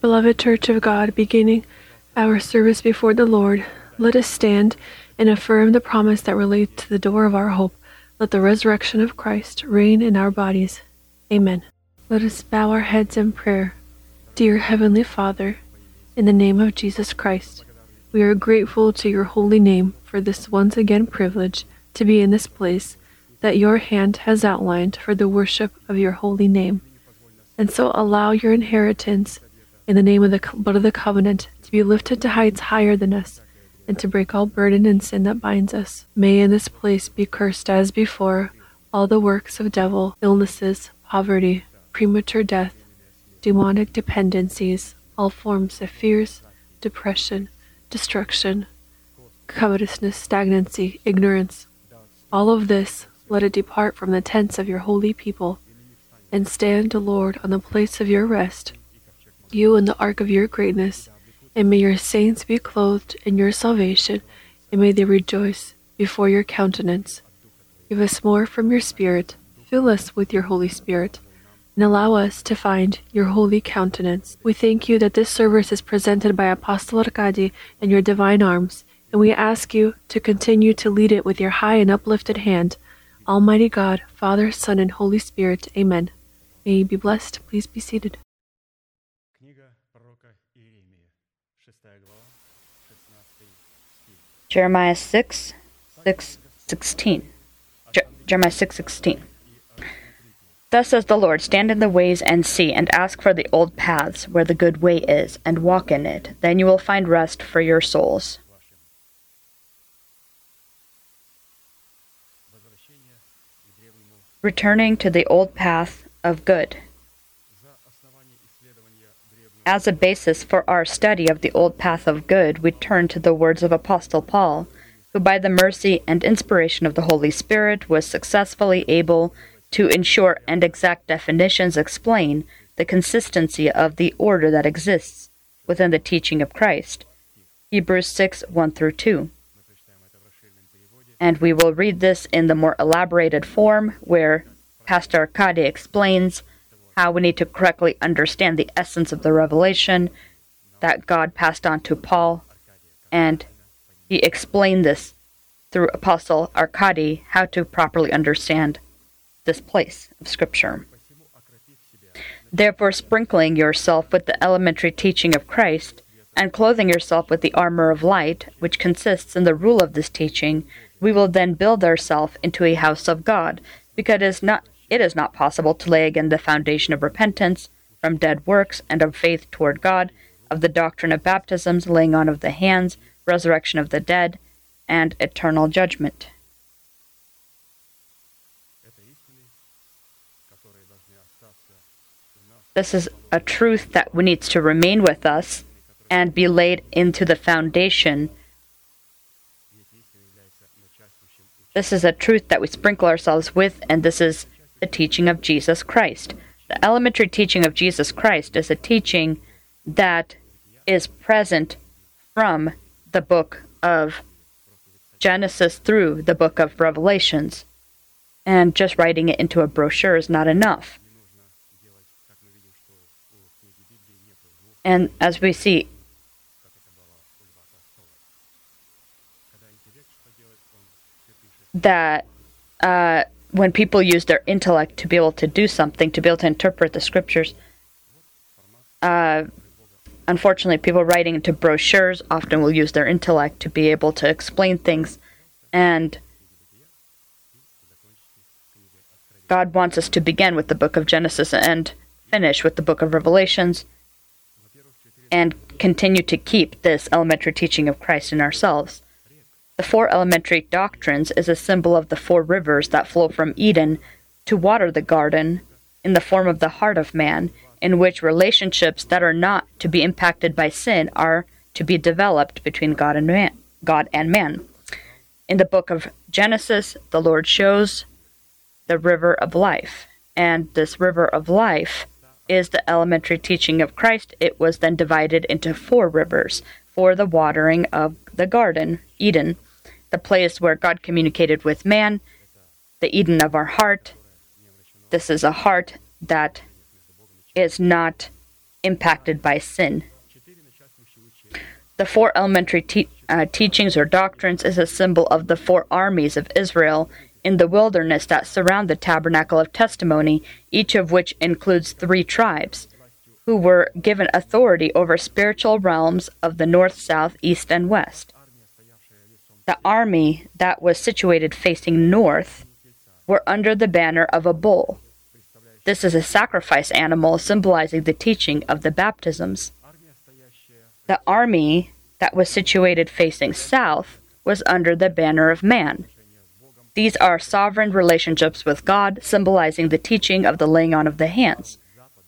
Beloved Church of God, beginning our service before the Lord, let us stand and affirm the promise that relates to the door of our hope. Let the resurrection of Christ reign in our bodies. Amen. Let us bow our heads in prayer. Dear Heavenly Father, in the name of Jesus Christ, we are grateful to your holy name for this once again privilege to be in this place that your hand has outlined for the worship of your holy name. And so allow your inheritance in the name of the blood of the covenant to be lifted to heights higher than us and to break all burden and sin that binds us. May in this place be cursed as before all the works of devil, illnesses, poverty, premature death, demonic dependencies, all forms of fears, depression, destruction, covetousness, stagnancy, ignorance. All of this let it depart from the tents of your holy people, and stand, O Lord, on the place of your rest, you in the ark of your greatness, and may your saints be clothed in your salvation, and may they rejoice before your countenance. Give us more from your Spirit, fill us with your Holy Spirit, and allow us to find your holy countenance. We thank you that this service is presented by Apostle Arkady in your divine arms, and we ask you to continue to lead it with your high and uplifted hand. Almighty God, Father, Son, and Holy Spirit. Amen. May you be blessed. Please be seated. Jeremiah 6, 6, 16. Je- Jeremiah 6, 16. Thus says the Lord, stand in the ways and see, and ask for the old paths where the good way is, and walk in it. Then you will find rest for your souls. Returning to the old path of good. As a basis for our study of the old path of good, we turn to the words of Apostle Paul, who, by the mercy and inspiration of the Holy Spirit, was successfully able to ensure and exact definitions explain the consistency of the order that exists within the teaching of Christ. Hebrews 6 1 through 2. And we will read this in the more elaborated form where Pastor Arkady explains how we need to correctly understand the essence of the revelation that God passed on to Paul. And he explained this through Apostle Arkady how to properly understand this place of Scripture. Therefore, sprinkling yourself with the elementary teaching of Christ, and clothing yourself with the armor of light, which consists in the rule of this teaching, we will then build ourselves into a house of God, because it is not it is not possible to lay again the foundation of repentance from dead works and of faith toward God, of the doctrine of baptisms, laying on of the hands, resurrection of the dead, and eternal judgment. This is a truth that needs to remain with us and be laid into the foundation. This is a truth that we sprinkle ourselves with, and this is the teaching of Jesus Christ. The elementary teaching of Jesus Christ is a teaching that is present from the book of Genesis through the book of Revelations. And just writing it into a brochure is not enough. And as we see, that uh, when people use their intellect to be able to do something, to be able to interpret the scriptures, uh, unfortunately, people writing into brochures often will use their intellect to be able to explain things. And God wants us to begin with the book of Genesis and finish with the book of Revelations and continue to keep this elementary teaching of Christ in ourselves. The four elementary doctrines is a symbol of the four rivers that flow from Eden to water the garden in the form of the heart of man, in which relationships that are not to be impacted by sin are to be developed between God and man. God and man. In the book of Genesis, the Lord shows the river of life, and this river of life is the elementary teaching of Christ. It was then divided into four rivers for the watering of the garden, Eden, the place where God communicated with man, the Eden of our heart. This is a heart that is not impacted by sin. The four elementary te- uh, teachings or doctrines is a symbol of the four armies of Israel in the wilderness that surround the tabernacle of testimony, each of which includes three tribes, who were given authority over spiritual realms of the north, south, east, and west. The army that was situated facing north were under the banner of a bull. This is a sacrifice animal symbolizing the teaching of the baptisms. The army that was situated facing south was under the banner of man. These are sovereign relationships with God, symbolizing the teaching of the laying on of the hands.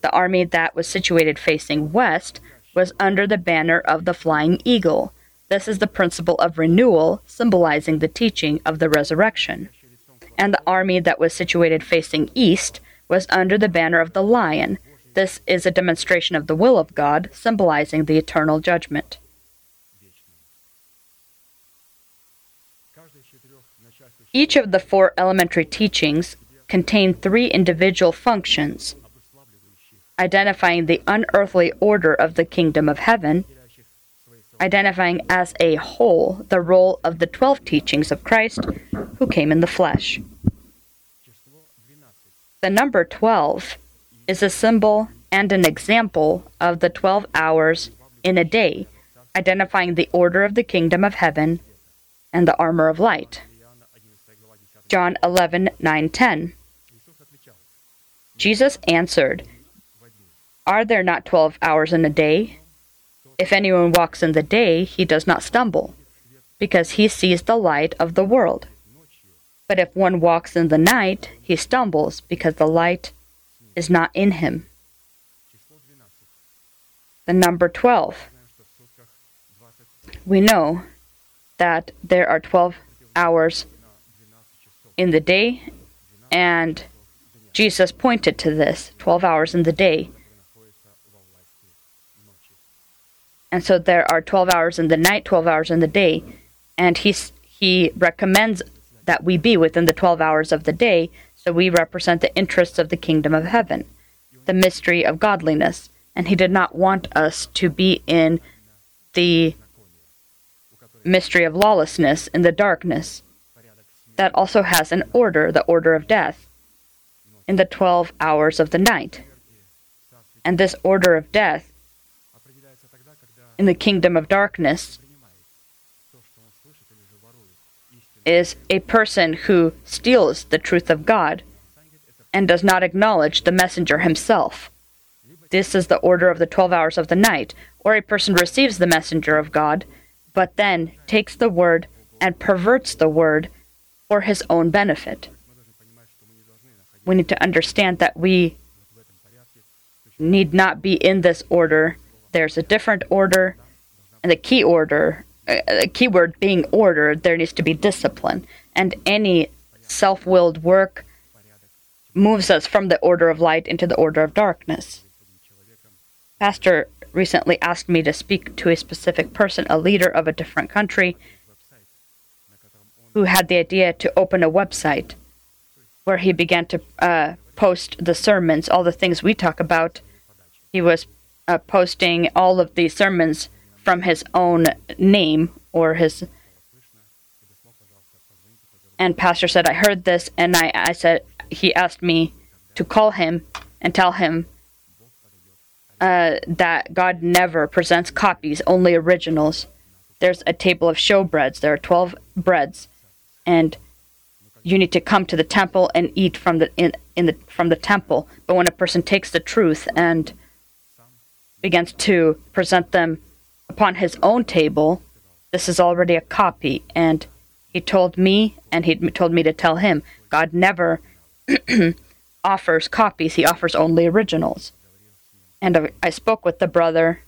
The army that was situated facing west was under the banner of the flying eagle. This is the principle of renewal, symbolizing the teaching of the resurrection. And the army that was situated facing east was under the banner of the lion. This is a demonstration of the will of God, symbolizing the eternal judgment. Each of the four elementary teachings contain three individual functions identifying the unearthly order of the kingdom of heaven, identifying as a whole the role of the twelve teachings of Christ who came in the flesh. The number 12 is a symbol and an example of the 12 hours in a day, identifying the order of the kingdom of heaven and the armor of light. John 11 9 10. Jesus answered, Are there not 12 hours in a day? If anyone walks in the day, he does not stumble, because he sees the light of the world. But if one walks in the night, he stumbles because the light is not in him. The number 12. We know that there are 12 hours in the day, and Jesus pointed to this 12 hours in the day. And so there are 12 hours in the night, 12 hours in the day, and he, he recommends that we be within the 12 hours of the day, so we represent the interests of the kingdom of heaven, the mystery of godliness. And he did not want us to be in the mystery of lawlessness, in the darkness. That also has an order, the order of death, in the 12 hours of the night. And this order of death in the kingdom of darkness is a person who steals the truth of God and does not acknowledge the messenger himself. This is the order of the 12 hours of the night, or a person receives the messenger of God, but then takes the word and perverts the word for his own benefit. We need to understand that we need not be in this order. There's a different order, and the key order a keyword being order, there needs to be discipline. And any self willed work moves us from the order of light into the order of darkness. Pastor recently asked me to speak to a specific person, a leader of a different country, who had the idea to open a website where he began to uh, post the sermons, all the things we talk about. He was uh, posting all of the sermons from his own name or his and pastor said i heard this and i i said he asked me to call him and tell him uh, that god never presents copies only originals. There's a table of showbreads. There are 12 breads and you need to come to the temple and eat from the in, in the from the temple. But when a person takes the truth and begins to present them upon his own table, this is already a copy. And he told me, and he told me to tell him, God never offers copies, he offers only originals. And I spoke with the brother,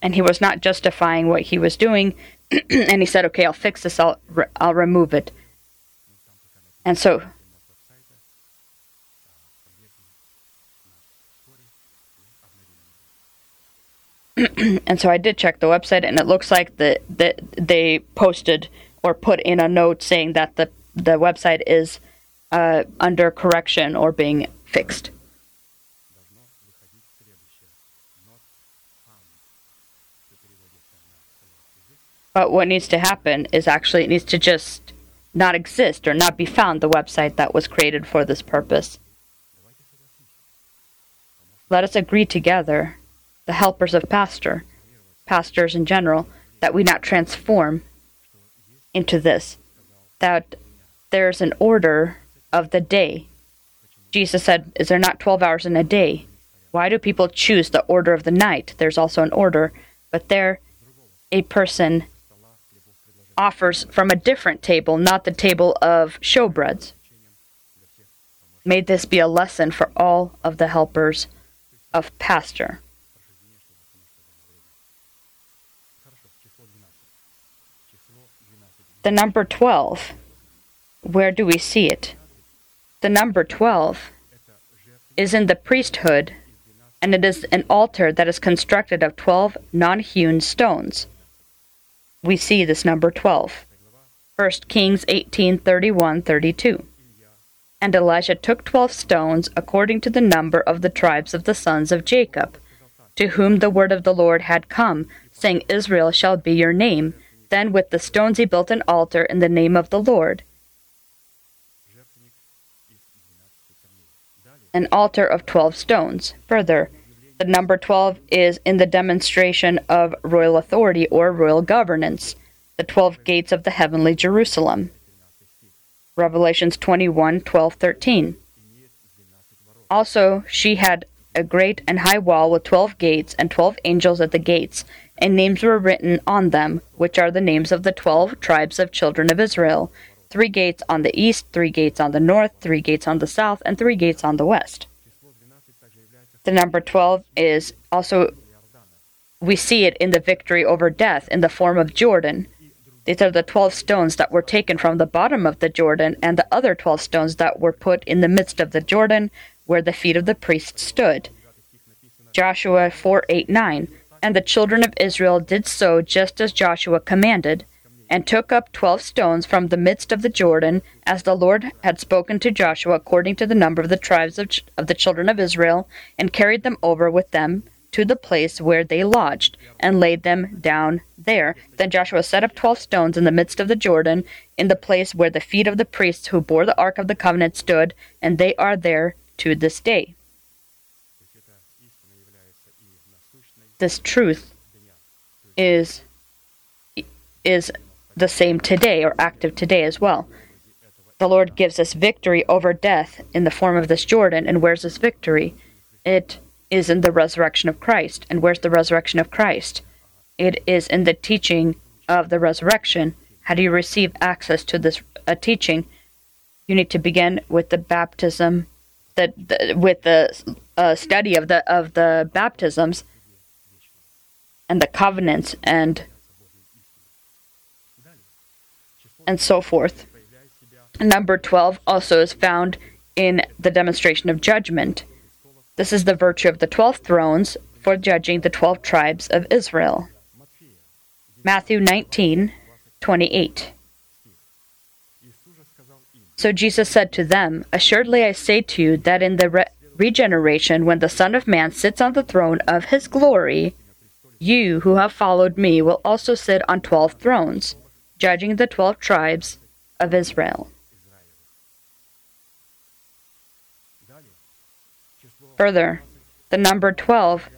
and he was not justifying what he was doing. and he said, Okay, I'll fix this, I'll, I'll remove it. And so and so I did check the website, and it looks like that the, they posted or put in a note saying that the the website is uh, under correction or being fixed. But what needs to happen is actually it needs to just not exist or not be found, the website that was created for this purpose. Let us agree together the helpers of pastor, pastors in general, that we not transform into this, that there's an order of the day. Jesus said, Is there not 12 hours in a day? Why do people choose the order of the night? There's also an order, but there a person offers from a different table, not the table of showbreads. May this be a lesson for all of the helpers of pastor. The number 12, where do we see it? The number 12 is in the priesthood, and it is an altar that is constructed of 12 non hewn stones. We see this number 12. 1 Kings 18 31 32. And Elijah took 12 stones according to the number of the tribes of the sons of Jacob, to whom the word of the Lord had come, saying, Israel shall be your name. Then with the stones he built an altar in the name of the Lord. An altar of 12 stones. Further, the number 12 is in the demonstration of royal authority or royal governance, the 12 gates of the heavenly Jerusalem. Revelations 21 12 13. Also, she had a great and high wall with 12 gates and 12 angels at the gates, and names were written on them, which are the names of the 12 tribes of children of Israel three gates on the east, three gates on the north, three gates on the south, and three gates on the west. The number 12 is also, we see it in the victory over death in the form of Jordan. These are the 12 stones that were taken from the bottom of the Jordan, and the other 12 stones that were put in the midst of the Jordan where the feet of the priests stood. Joshua 4 8 9. And the children of Israel did so just as Joshua commanded and took up twelve stones from the midst of the Jordan, as the Lord had spoken to Joshua according to the number of the tribes of, of the children of Israel, and carried them over with them to the place where they lodged, and laid them down there. Then Joshua set up twelve stones in the midst of the Jordan, in the place where the feet of the priests who bore the ark of the covenant stood, and they are there to this day. This truth is is the same today or active today as well. The Lord gives us victory over death in the form of this Jordan. And where's this victory? It is in the resurrection of Christ. And where's the resurrection of Christ? It is in the teaching of the resurrection. How do you receive access to this uh, teaching? You need to begin with the baptism, the, the with the uh, study of the of the baptisms and the covenants and and so forth. Number 12 also is found in the demonstration of judgment. This is the virtue of the 12 thrones for judging the 12 tribes of Israel. Matthew 19 28. So Jesus said to them, Assuredly I say to you that in the re- regeneration, when the Son of Man sits on the throne of his glory, you who have followed me will also sit on twelve thrones judging the twelve tribes of Israel. Further, the number 12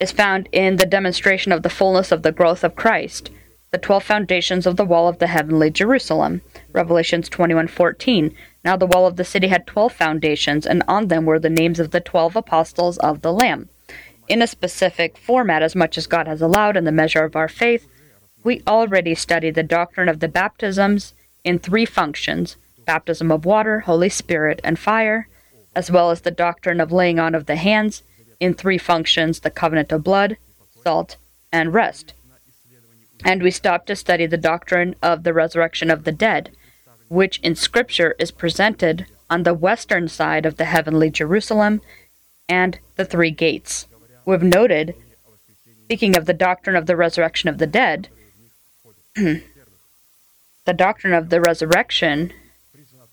is found in the demonstration of the fullness of the growth of Christ, the 12 foundations of the wall of the heavenly Jerusalem. Revelations 21:14. Now the wall of the city had 12 foundations, and on them were the names of the 12 apostles of the Lamb. In a specific format, as much as God has allowed in the measure of our faith, we already studied the doctrine of the baptisms in three functions baptism of water, Holy Spirit, and fire, as well as the doctrine of laying on of the hands in three functions the covenant of blood, salt, and rest. And we stop to study the doctrine of the resurrection of the dead, which in Scripture is presented on the western side of the heavenly Jerusalem and the three gates. We've noted, speaking of the doctrine of the resurrection of the dead, the doctrine of the resurrection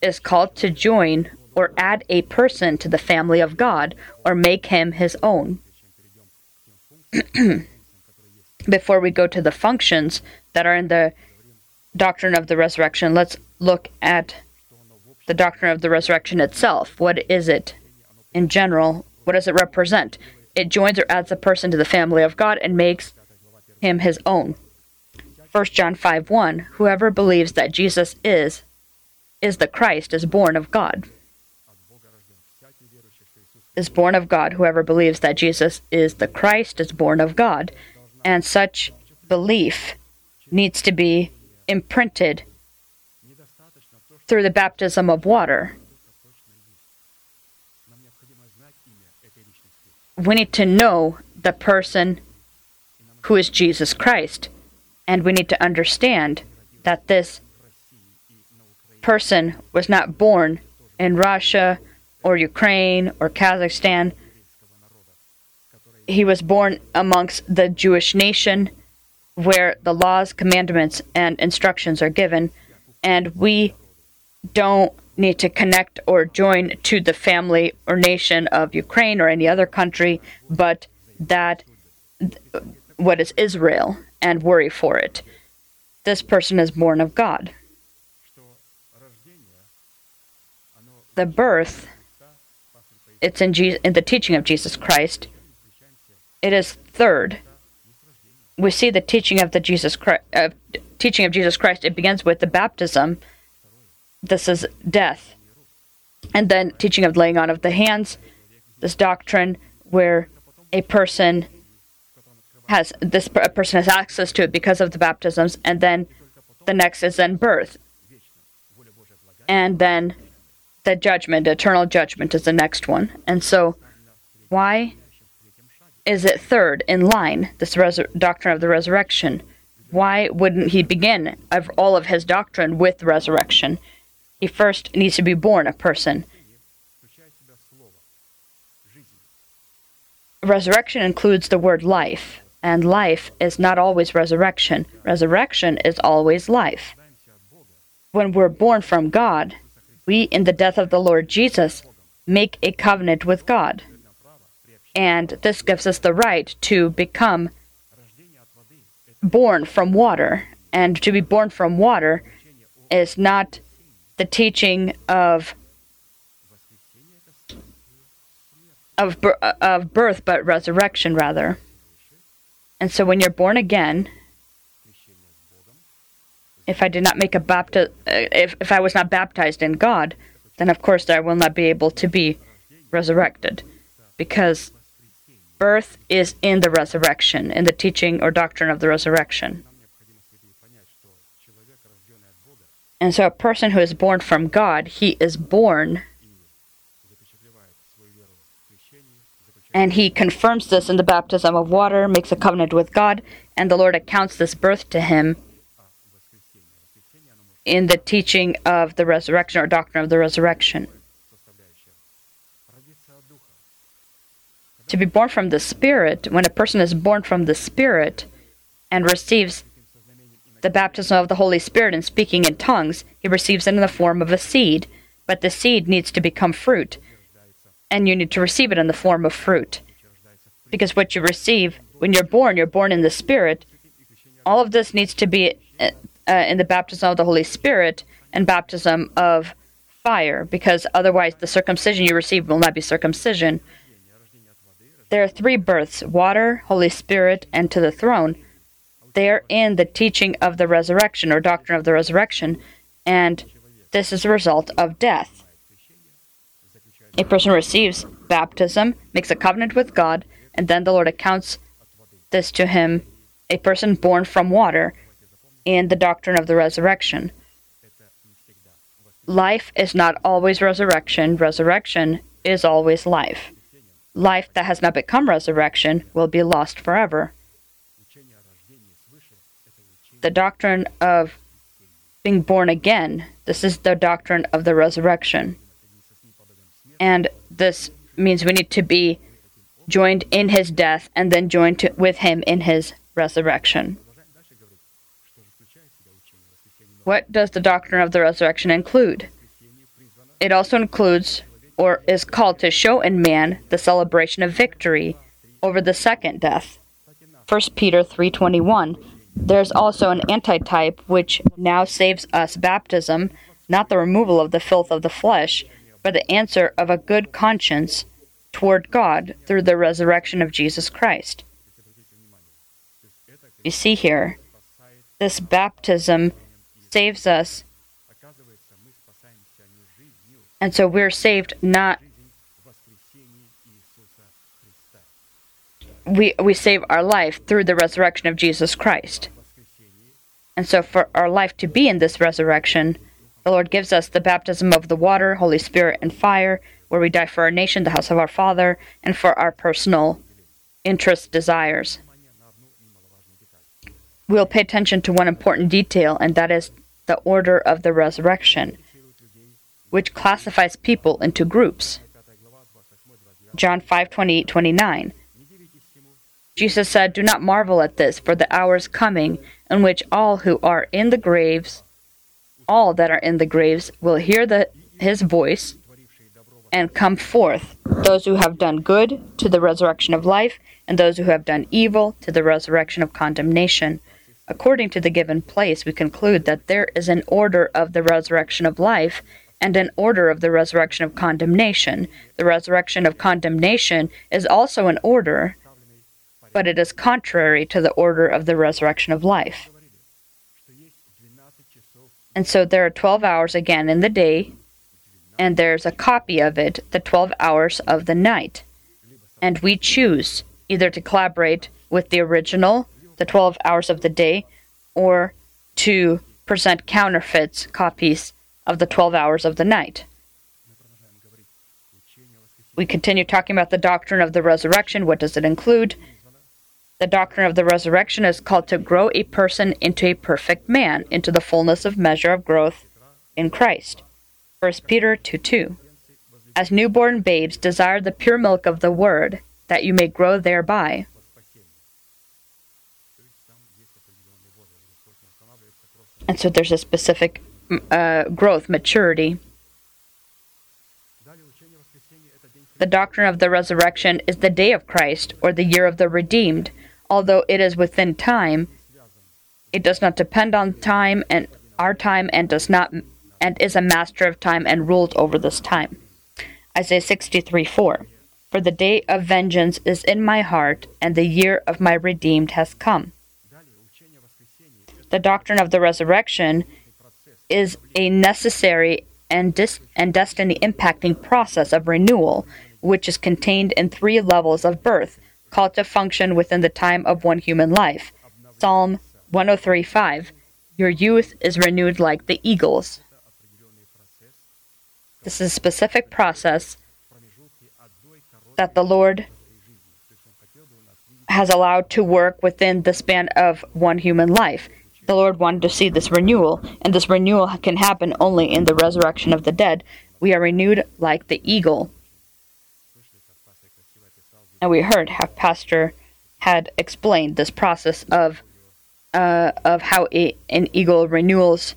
is called to join or add a person to the family of God or make him his own. before we go to the functions that are in the doctrine of the resurrection, let's look at the doctrine of the resurrection itself. What is it in general? What does it represent? It joins or adds a person to the family of God and makes him his own. 1 John 5 1 Whoever believes that Jesus is, is the Christ, is born of God. Is born of God. Whoever believes that Jesus is the Christ is born of God. And such belief needs to be imprinted through the baptism of water. We need to know the person who is Jesus Christ. And we need to understand that this person was not born in Russia or Ukraine or Kazakhstan. He was born amongst the Jewish nation where the laws, commandments, and instructions are given. And we don't need to connect or join to the family or nation of Ukraine or any other country, but that what is Israel and worry for it. This person is born of God. The birth, it's in, Jesus, in the teaching of Jesus Christ. It is third. We see the teaching of the Jesus Christ, uh, teaching of Jesus Christ. It begins with the baptism. This is death, and then teaching of laying on of the hands. This doctrine where a person has this person has access to it because of the baptisms, and then the next is then birth, and then the judgment, eternal judgment, is the next one. And so, why is it third in line? This doctrine of the resurrection. Why wouldn't he begin of all of his doctrine with resurrection? He first needs to be born a person. Resurrection includes the word life and life is not always resurrection. Resurrection is always life. When we're born from God, we, in the death of the Lord Jesus, make a covenant with God. And this gives us the right to become born from water. And to be born from water is not the teaching of of, of birth, but resurrection rather. And so when you're born again, if I did not make a bapti- uh, if, if I was not baptized in God, then of course I will not be able to be resurrected. Because birth is in the resurrection, in the teaching or doctrine of the resurrection. And so a person who is born from God, he is born And he confirms this in the baptism of water, makes a covenant with God, and the Lord accounts this birth to him in the teaching of the resurrection or doctrine of the resurrection. To be born from the Spirit, when a person is born from the Spirit and receives the baptism of the Holy Spirit and speaking in tongues, he receives it in the form of a seed, but the seed needs to become fruit and you need to receive it in the form of fruit. Because what you receive when you're born, you're born in the Spirit. All of this needs to be uh, in the baptism of the Holy Spirit and baptism of fire, because otherwise the circumcision you receive will not be circumcision. There are three births water, Holy Spirit, and to the throne. They are in the teaching of the resurrection or doctrine of the resurrection, and this is a result of death. A person receives baptism, makes a covenant with God, and then the Lord accounts this to him, a person born from water, in the doctrine of the resurrection. Life is not always resurrection, resurrection is always life. Life that has not become resurrection will be lost forever. The doctrine of being born again, this is the doctrine of the resurrection and this means we need to be joined in his death and then joined to, with him in his resurrection. What does the doctrine of the resurrection include? It also includes, or is called to show in man, the celebration of victory over the second death. 1 Peter 3:21. There's also an antitype which now saves us baptism, not the removal of the filth of the flesh, but the answer of a good conscience toward God through the resurrection of Jesus Christ. You see here, this baptism saves us, and so we're saved not we we save our life through the resurrection of Jesus Christ. And so for our life to be in this resurrection, the Lord gives us the baptism of the water, Holy Spirit, and fire, where we die for our nation, the house of our Father, and for our personal interests, desires. We'll pay attention to one important detail, and that is the order of the resurrection, which classifies people into groups. John 5 28 29. Jesus said, Do not marvel at this, for the hour is coming in which all who are in the graves, all that are in the graves, will hear the, his voice and come forth, those who have done good to the resurrection of life, and those who have done evil to the resurrection of condemnation. According to the given place, we conclude that there is an order of the resurrection of life and an order of the resurrection of condemnation. The resurrection of condemnation is also an order but it is contrary to the order of the resurrection of life. And so there are 12 hours again in the day, and there's a copy of it, the 12 hours of the night. And we choose either to collaborate with the original, the 12 hours of the day, or to present counterfeits copies of the 12 hours of the night. We continue talking about the doctrine of the resurrection. What does it include? The doctrine of the resurrection is called to grow a person into a perfect man, into the fullness of measure of growth in Christ. 1 Peter 2 2. As newborn babes, desire the pure milk of the word, that you may grow thereby. And so there's a specific uh, growth, maturity. The doctrine of the resurrection is the day of Christ, or the year of the redeemed although it is within time, it does not depend on time and our time and does not and is a master of time and rules over this time. Isaiah 63 4. For the day of vengeance is in my heart, and the year of my redeemed has come. The doctrine of the resurrection is a necessary and, dis- and destiny impacting process of renewal, which is contained in three levels of birth called to function within the time of one human life. Psalm 103:5 Your youth is renewed like the eagles. This is a specific process that the Lord has allowed to work within the span of one human life. The Lord wanted to see this renewal, and this renewal can happen only in the resurrection of the dead. We are renewed like the eagle and we heard how Pastor had explained this process of uh, of how an eagle renewals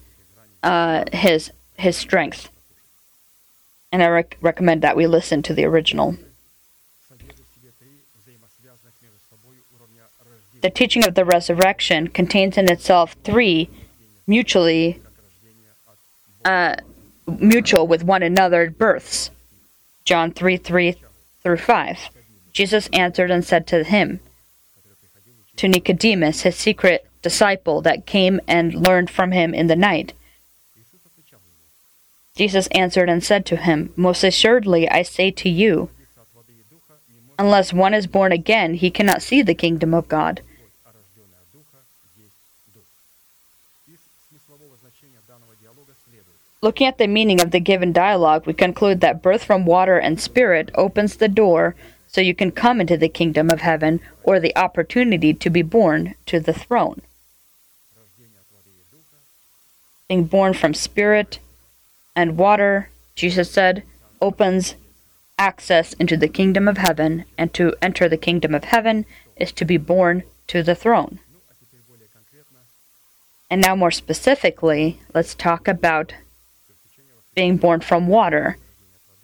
uh, his his strength. And I rec- recommend that we listen to the original. The teaching of the resurrection contains in itself three mutually uh, mutual with one another births. John 3 3 through 5. Jesus answered and said to him, to Nicodemus, his secret disciple that came and learned from him in the night. Jesus answered and said to him, Most assuredly I say to you, unless one is born again, he cannot see the kingdom of God. Looking at the meaning of the given dialogue, we conclude that birth from water and spirit opens the door so you can come into the kingdom of heaven or the opportunity to be born to the throne. Being born from spirit and water, Jesus said, opens access into the kingdom of heaven, and to enter the kingdom of heaven is to be born to the throne. And now, more specifically, let's talk about being born from water.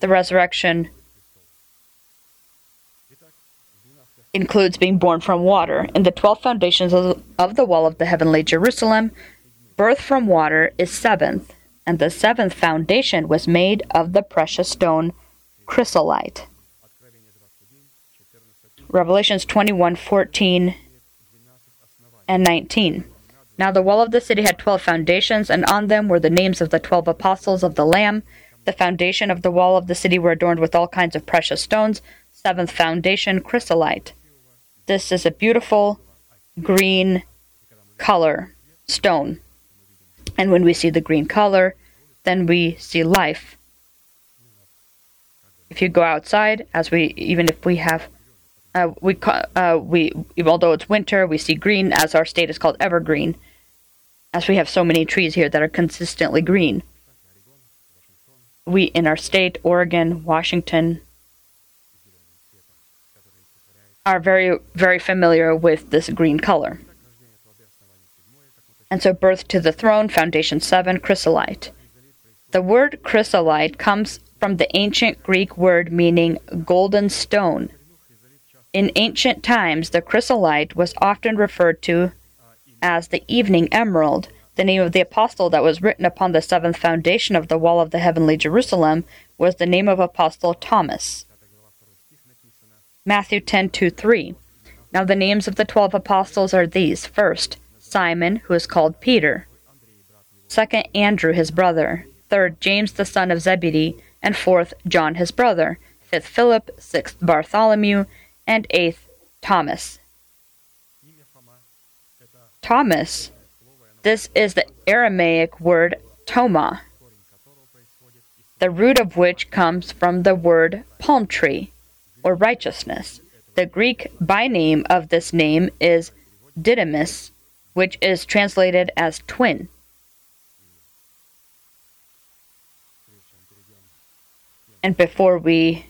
The resurrection includes being born from water. In the 12 foundations of, the wall of the heavenly Jerusalem, birth from water is seventh, and the seventh foundation was made of the precious stone chrysolite. Revelations 21 14 and 19. Now the wall of the city had twelve foundations, and on them were the names of the twelve apostles of the Lamb. The foundation of the wall of the city were adorned with all kinds of precious stones. Seventh foundation, chrysolite. This is a beautiful green color stone. And when we see the green color, then we see life. If you go outside, as we even if we have uh, we uh, we although it's winter, we see green as our state is called evergreen, as we have so many trees here that are consistently green. We in our state, Oregon, Washington, are very very familiar with this green color. And so, birth to the throne, foundation seven, chrysolite. The word chrysolite comes from the ancient Greek word meaning golden stone in ancient times, the chrysolite was often referred to as the evening emerald, the name of the apostle that was written upon the seventh foundation of the wall of the heavenly Jerusalem was the name of apostle Thomas. Matthew 10 2 3. Now the names of the twelve apostles are these. First, Simon, who is called Peter, second, Andrew, his brother, third, James, the son of Zebedee, and fourth, John, his brother, fifth, Philip, sixth, Bartholomew, and eighth, Thomas. Thomas. This is the Aramaic word Toma, the root of which comes from the word palm tree or righteousness. The Greek by name of this name is Didymus, which is translated as twin. And before we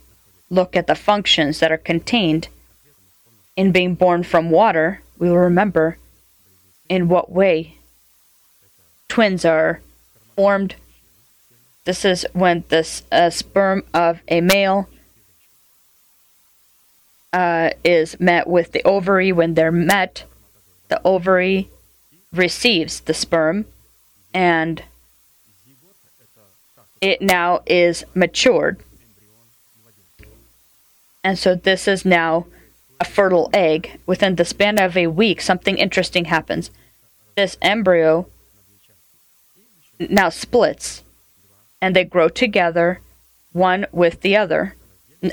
look at the functions that are contained in being born from water, we will remember in what way twins are formed. This is when the uh, sperm of a male uh, is met with the ovary. When they're met, the ovary receives the sperm and it now is matured. And so this is now a fertile egg. Within the span of a week, something interesting happens. This embryo now splits and they grow together, one with the other,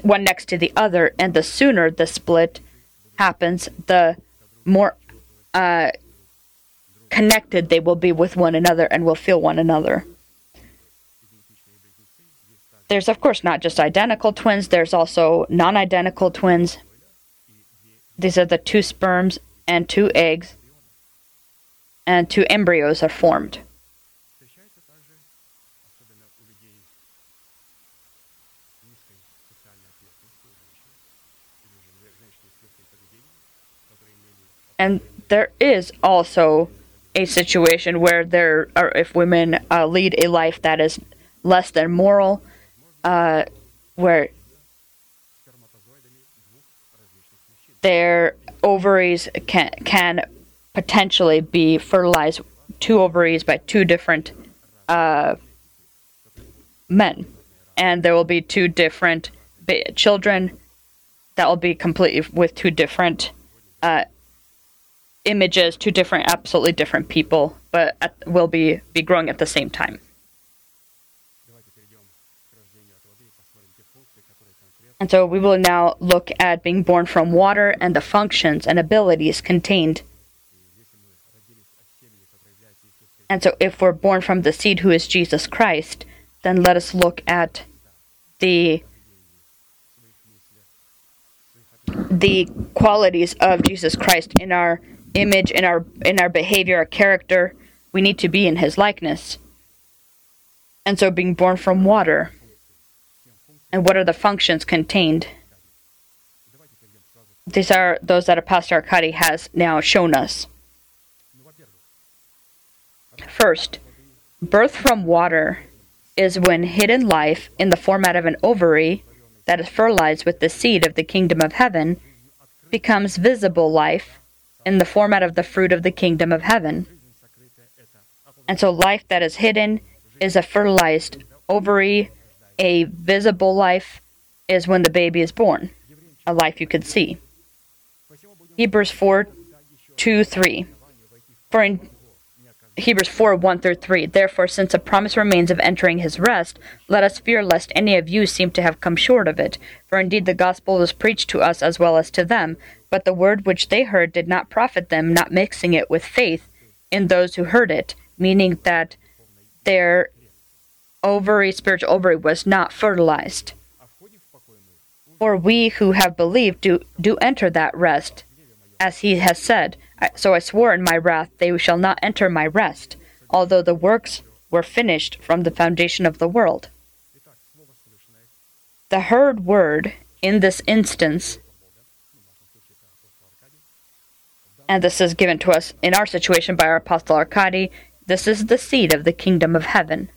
one next to the other. And the sooner the split happens, the more uh, connected they will be with one another and will feel one another there's of course not just identical twins, there's also non identical twins. These are the two sperms and two eggs, and two embryos are formed. And there is also a situation where there are, if women uh, lead a life that is less than moral, uh, where their ovaries can can potentially be fertilized two ovaries by two different uh, men, and there will be two different children that will be completely with two different uh, images, two different, absolutely different people, but at, will be be growing at the same time. And so we will now look at being born from water and the functions and abilities contained. And so if we're born from the seed who is Jesus Christ, then let us look at the the qualities of Jesus Christ in our image, in our in our behavior, our character. We need to be in his likeness. And so being born from water and what are the functions contained. These are those that Pastor Arkady has now shown us. First, birth from water is when hidden life in the format of an ovary that is fertilized with the seed of the kingdom of heaven becomes visible life in the format of the fruit of the kingdom of heaven. And so, life that is hidden is a fertilized ovary, a visible life is when the baby is born, a life you could see. Hebrews 4 2 3. For in Hebrews 4 1 through 3. Therefore, since a promise remains of entering his rest, let us fear lest any of you seem to have come short of it. For indeed the gospel was preached to us as well as to them, but the word which they heard did not profit them, not mixing it with faith in those who heard it, meaning that their ovary, spiritual ovary, was not fertilized. For we who have believed do, do enter that rest, as he has said. So I swore in my wrath, they shall not enter my rest, although the works were finished from the foundation of the world. The heard word in this instance, and this is given to us in our situation by our apostle Arkady, this is the seed of the kingdom of heaven.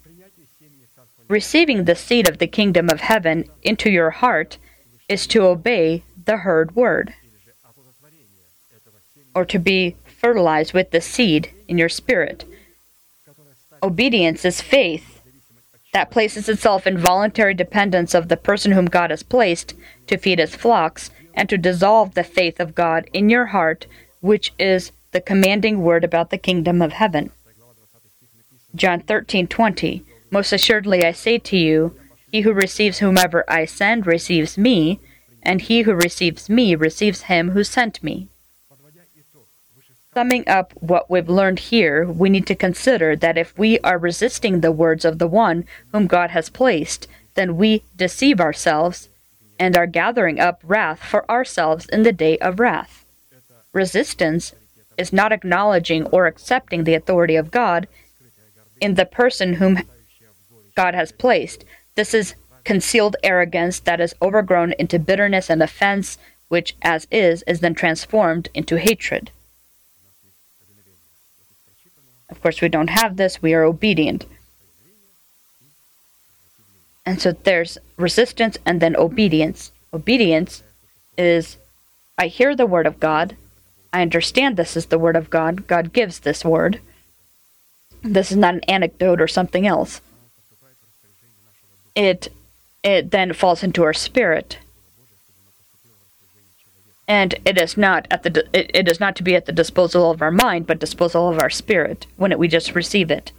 Receiving the seed of the kingdom of heaven into your heart is to obey the heard word or to be fertilized with the seed in your spirit. Obedience is faith that places itself in voluntary dependence of the person whom God has placed to feed his flocks and to dissolve the faith of God in your heart, which is the commanding word about the kingdom of heaven. John 13:20 Most assuredly I say to you, he who receives whomever I send receives me, and he who receives me receives him who sent me. Summing up what we've learned here, we need to consider that if we are resisting the words of the one whom God has placed, then we deceive ourselves and are gathering up wrath for ourselves in the day of wrath. Resistance is not acknowledging or accepting the authority of God in the person whom God has placed. This is concealed arrogance that is overgrown into bitterness and offense, which, as is, is then transformed into hatred. Of course, we don't have this, we are obedient. And so there's resistance and then obedience. Obedience is I hear the word of God, I understand this is the word of God, God gives this word. This is not an anecdote or something else. It it then falls into our spirit and it is not at the it, it is not to be at the disposal of our mind but disposal of our spirit when it, we just receive it.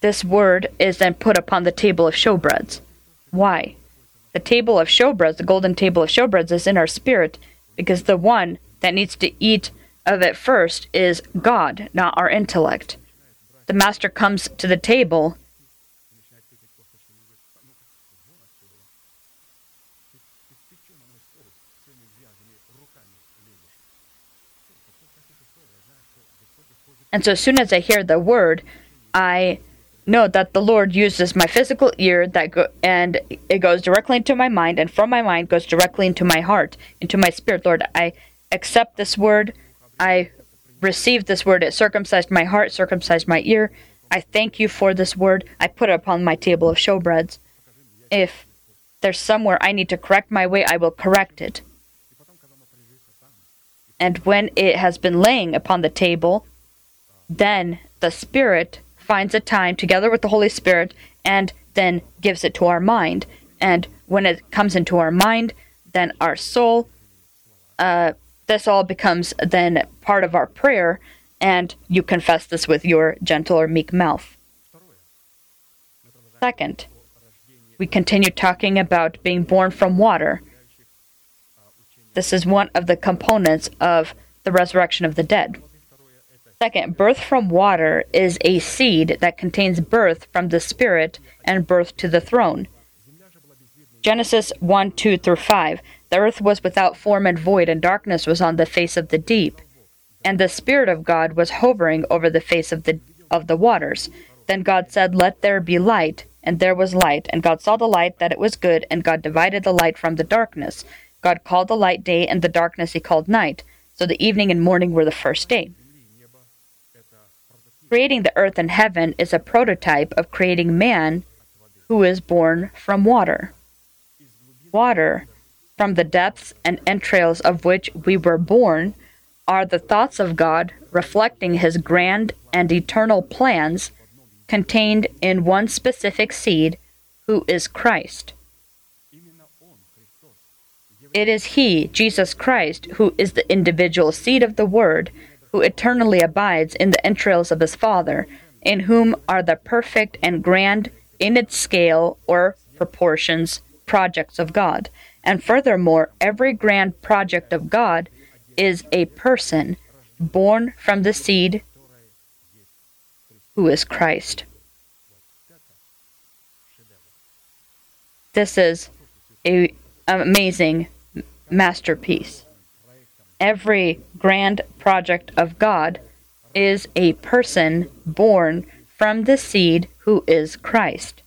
This word is then put upon the table of showbreads. Why? The table of showbreads the golden table of showbreads is in our spirit because the one that needs to eat of it first is god not our intellect. The master comes to the table And so as soon as I hear the word, I know that the Lord uses my physical ear that go, and it goes directly into my mind and from my mind goes directly into my heart, into my spirit. Lord, I accept this word. I receive this word. It circumcised my heart, circumcised my ear. I thank you for this word. I put it upon my table of showbreads. If there's somewhere I need to correct my way, I will correct it. And when it has been laying upon the table, then the Spirit finds a time together with the Holy Spirit and then gives it to our mind. And when it comes into our mind, then our soul, uh, this all becomes then part of our prayer, and you confess this with your gentle or meek mouth. Second, we continue talking about being born from water. This is one of the components of the resurrection of the dead. Second, birth from water is a seed that contains birth from the Spirit and birth to the throne. Genesis 1 2 through 5. The earth was without form and void, and darkness was on the face of the deep. And the Spirit of God was hovering over the face of the, of the waters. Then God said, Let there be light. And there was light. And God saw the light that it was good, and God divided the light from the darkness. God called the light day, and the darkness he called night. So the evening and morning were the first day. Creating the earth and heaven is a prototype of creating man who is born from water. Water, from the depths and entrails of which we were born, are the thoughts of God reflecting his grand and eternal plans contained in one specific seed, who is Christ. It is He, Jesus Christ, who is the individual seed of the Word, who eternally abides in the entrails of His Father, in whom are the perfect and grand, in its scale or proportions, projects of God. And furthermore, every grand project of God is a person born from the seed who is Christ. This is a amazing masterpiece. Every grand project of God is a person born from the seed who is Christ.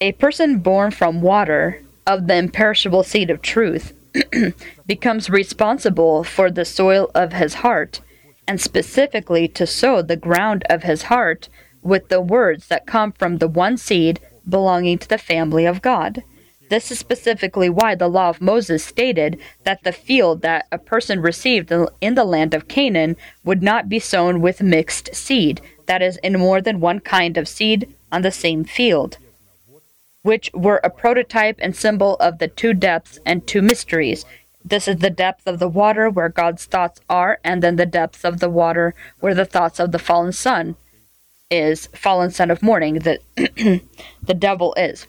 A person born from water of the imperishable seed of truth becomes responsible for the soil of his heart, and specifically to sow the ground of his heart with the words that come from the one seed belonging to the family of God. This is specifically why the law of Moses stated that the field that a person received in the land of Canaan would not be sown with mixed seed, that is, in more than one kind of seed on the same field, which were a prototype and symbol of the two depths and two mysteries. This is the depth of the water where God's thoughts are, and then the depths of the water where the thoughts of the fallen son is, fallen son of morning, that the devil is.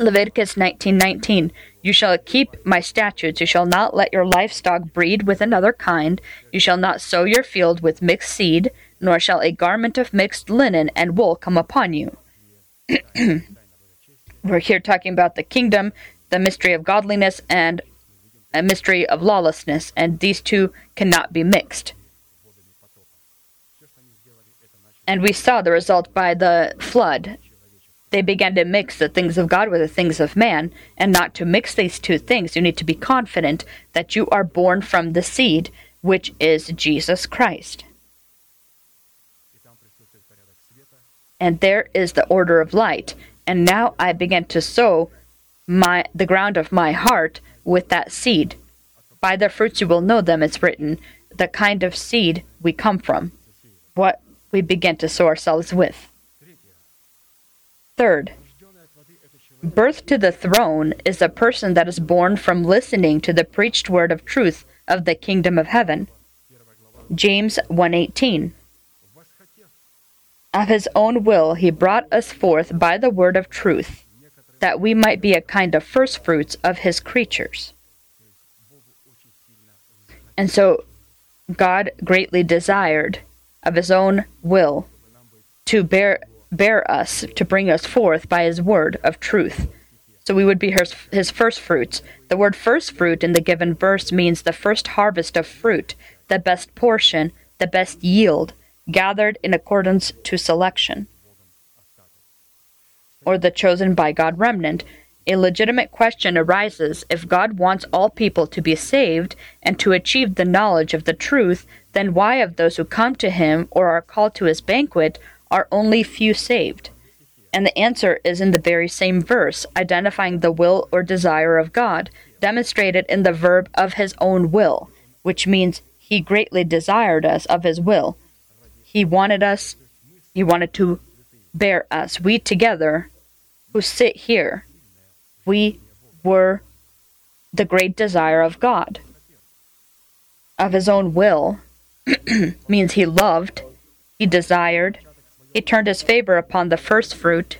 Leviticus 19:19 You shall keep my statutes. You shall not let your livestock breed with another kind. You shall not sow your field with mixed seed nor shall a garment of mixed linen and wool come upon you. We're here talking about the kingdom the mystery of godliness and a mystery of lawlessness and these two cannot be mixed. And we saw the result by the flood they began to mix the things of God with the things of man, and not to mix these two things. You need to be confident that you are born from the seed, which is Jesus Christ. And there is the order of light. And now I begin to sow my the ground of my heart with that seed. By their fruits you will know them, it's written, the kind of seed we come from, what we begin to sow ourselves with. Third, birth to the throne is a person that is born from listening to the preached word of truth of the kingdom of heaven. James 1:18 Of his own will he brought us forth by the word of truth, that we might be a kind of first fruits of his creatures. And so God greatly desired of his own will to bear bear us to bring us forth by his word of truth. So we would be his, his first fruits. The word first fruit in the given verse means the first harvest of fruit, the best portion, the best yield, gathered in accordance to selection. Or the chosen by God remnant. A legitimate question arises if God wants all people to be saved and to achieve the knowledge of the truth, then why of those who come to him or are called to his banquet are only few saved? And the answer is in the very same verse, identifying the will or desire of God, demonstrated in the verb of his own will, which means he greatly desired us of his will. He wanted us, he wanted to bear us. We together, who sit here, we were the great desire of God. Of his own will means he loved, he desired, he turned his favor upon the first fruit.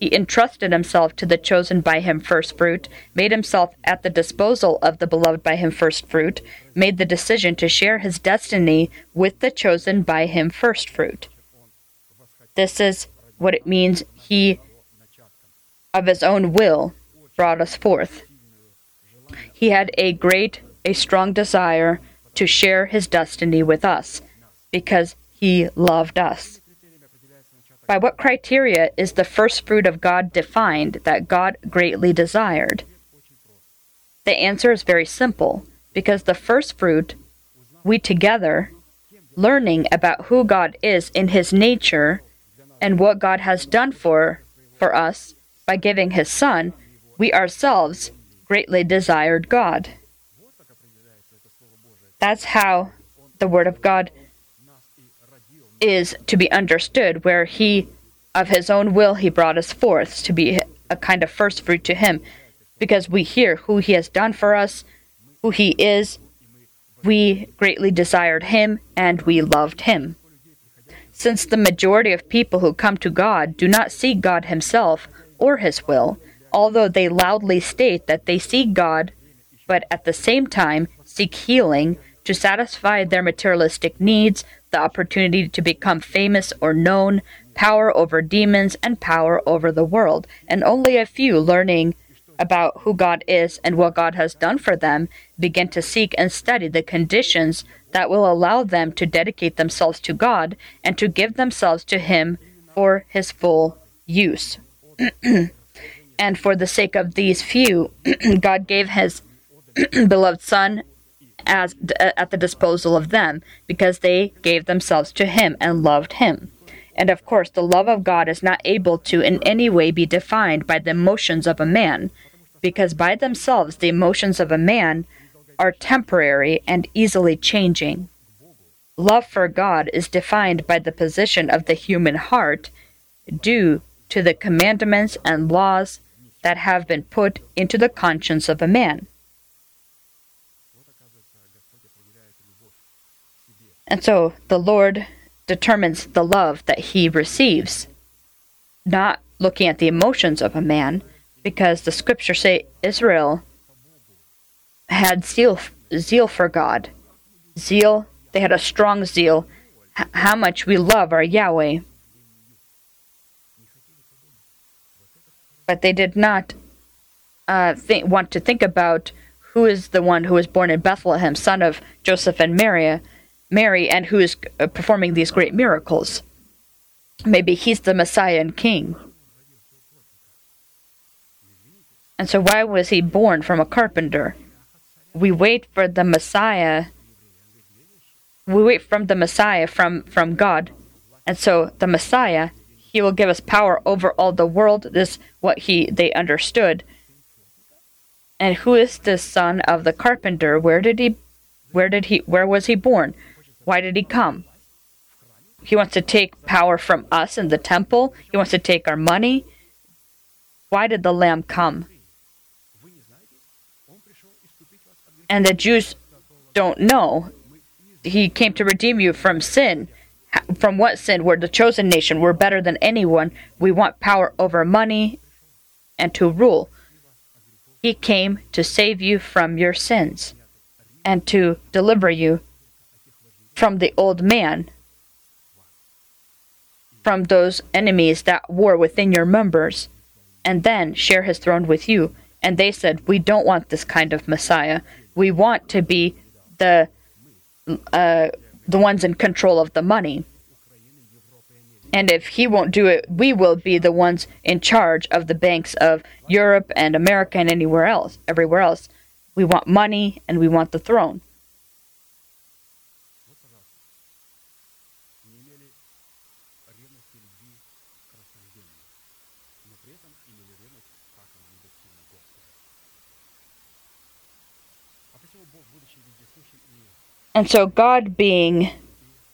He entrusted himself to the chosen by him first fruit, made himself at the disposal of the beloved by him first fruit, made the decision to share his destiny with the chosen by him first fruit. This is what it means he, of his own will, brought us forth. He had a great, a strong desire to share his destiny with us because he loved us. By what criteria is the first fruit of God defined that God greatly desired? The answer is very simple because the first fruit, we together, learning about who God is in His nature, and what God has done for for us by giving his son, we ourselves greatly desired God. That's how the word of God is to be understood, where he of his own will he brought us forth to be a kind of first fruit to him because we hear who he has done for us, who he is. We greatly desired him and we loved him. Since the majority of people who come to God do not seek God himself or his will, although they loudly state that they seek God, but at the same time seek healing to satisfy their materialistic needs, the opportunity to become famous or known, power over demons, and power over the world, and only a few learning about who God is and what God has done for them, begin to seek and study the conditions that will allow them to dedicate themselves to God and to give themselves to Him for His full use. and for the sake of these few, God gave His beloved Son as at the disposal of them because they gave themselves to Him and loved Him. And of course, the love of God is not able to in any way be defined by the emotions of a man, because by themselves the emotions of a man are temporary and easily changing. Love for God is defined by the position of the human heart due to the commandments and laws that have been put into the conscience of a man. And so the Lord determines the love that he receives, not looking at the emotions of a man, because the scriptures say Israel had zeal, zeal for God. Zeal, they had a strong zeal. H- how much we love our Yahweh. But they did not uh, think, want to think about who is the one who was born in Bethlehem, son of Joseph and Mary, Mary, and who is uh, performing these great miracles. Maybe he's the Messiah and King. And so, why was he born from a carpenter? We wait for the Messiah. We wait from the Messiah from, from God. And so, the Messiah, he will give us power over all the world. This what he they understood. And who is this son of the carpenter? Where did he where did he where was he born? Why did he come? He wants to take power from us in the temple. He wants to take our money. Why did the lamb come? And the Jews don't know. He came to redeem you from sin. From what sin? We're the chosen nation. We're better than anyone. We want power over money and to rule. He came to save you from your sins and to deliver you from the old man, from those enemies that war within your members, and then share his throne with you. And they said, We don't want this kind of Messiah. We want to be the uh, the ones in control of the money. And if he won't do it, we will be the ones in charge of the banks of Europe and America and anywhere else, everywhere else. We want money and we want the throne. And so, God being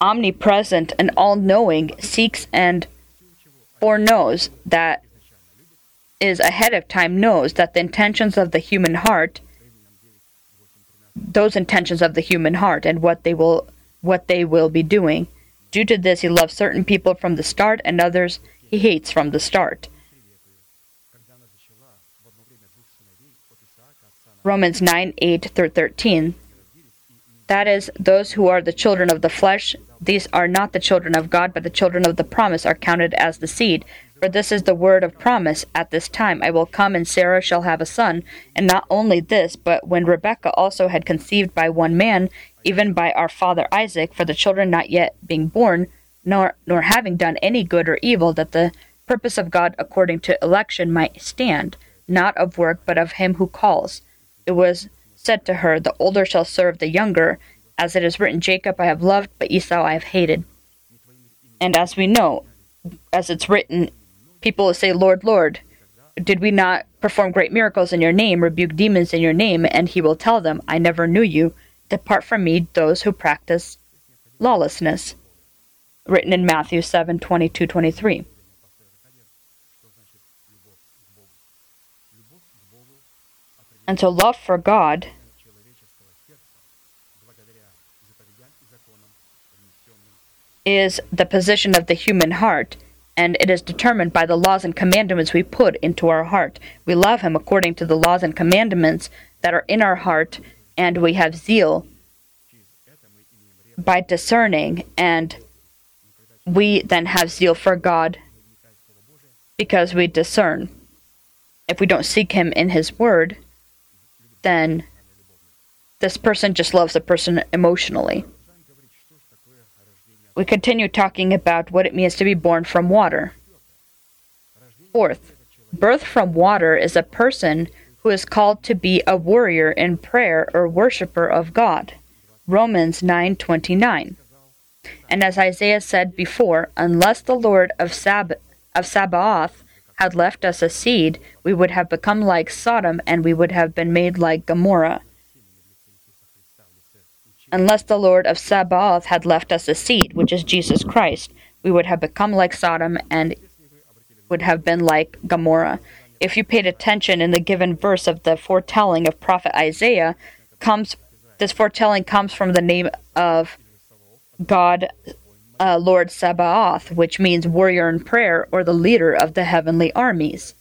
omnipresent and all knowing seeks and foreknows that is ahead of time knows that the intentions of the human heart those intentions of the human heart and what they will what they will be doing. Due to this he loves certain people from the start and others he hates from the start Romans 9 8 through 13 that is, those who are the children of the flesh, these are not the children of God, but the children of the promise are counted as the seed. For this is the word of promise. At this time I will come, and Sarah shall have a son. And not only this, but when Rebekah also had conceived by one man, even by our father Isaac, for the children not yet being born, nor nor having done any good or evil, that the purpose of God according to election might stand, not of work, but of him who calls. It was said to her, The older shall serve the younger, as it is written, Jacob I have loved, but Esau I have hated. And as we know, as it's written, people say, Lord, Lord, did we not perform great miracles in your name, rebuke demons in your name? And he will tell them, I never knew you. Depart from me, those who practice lawlessness. Written in Matthew 7 22 23. And so, love for God is the position of the human heart, and it is determined by the laws and commandments we put into our heart. We love Him according to the laws and commandments that are in our heart, and we have zeal by discerning, and we then have zeal for God because we discern. If we don't seek Him in His Word, then this person just loves the person emotionally. We continue talking about what it means to be born from water. Fourth, birth from water is a person who is called to be a warrior in prayer or worshiper of God. Romans 9:29. And as Isaiah said before, unless the Lord of, Sab- of Sabaoth had left us a seed, we would have become like Sodom and we would have been made like Gomorrah. Unless the Lord of Sabaoth had left us a seed, which is Jesus Christ, we would have become like Sodom and would have been like Gomorrah. If you paid attention in the given verse of the foretelling of prophet Isaiah, comes this foretelling comes from the name of God, uh, Lord Sabaoth, which means warrior in prayer or the leader of the heavenly armies.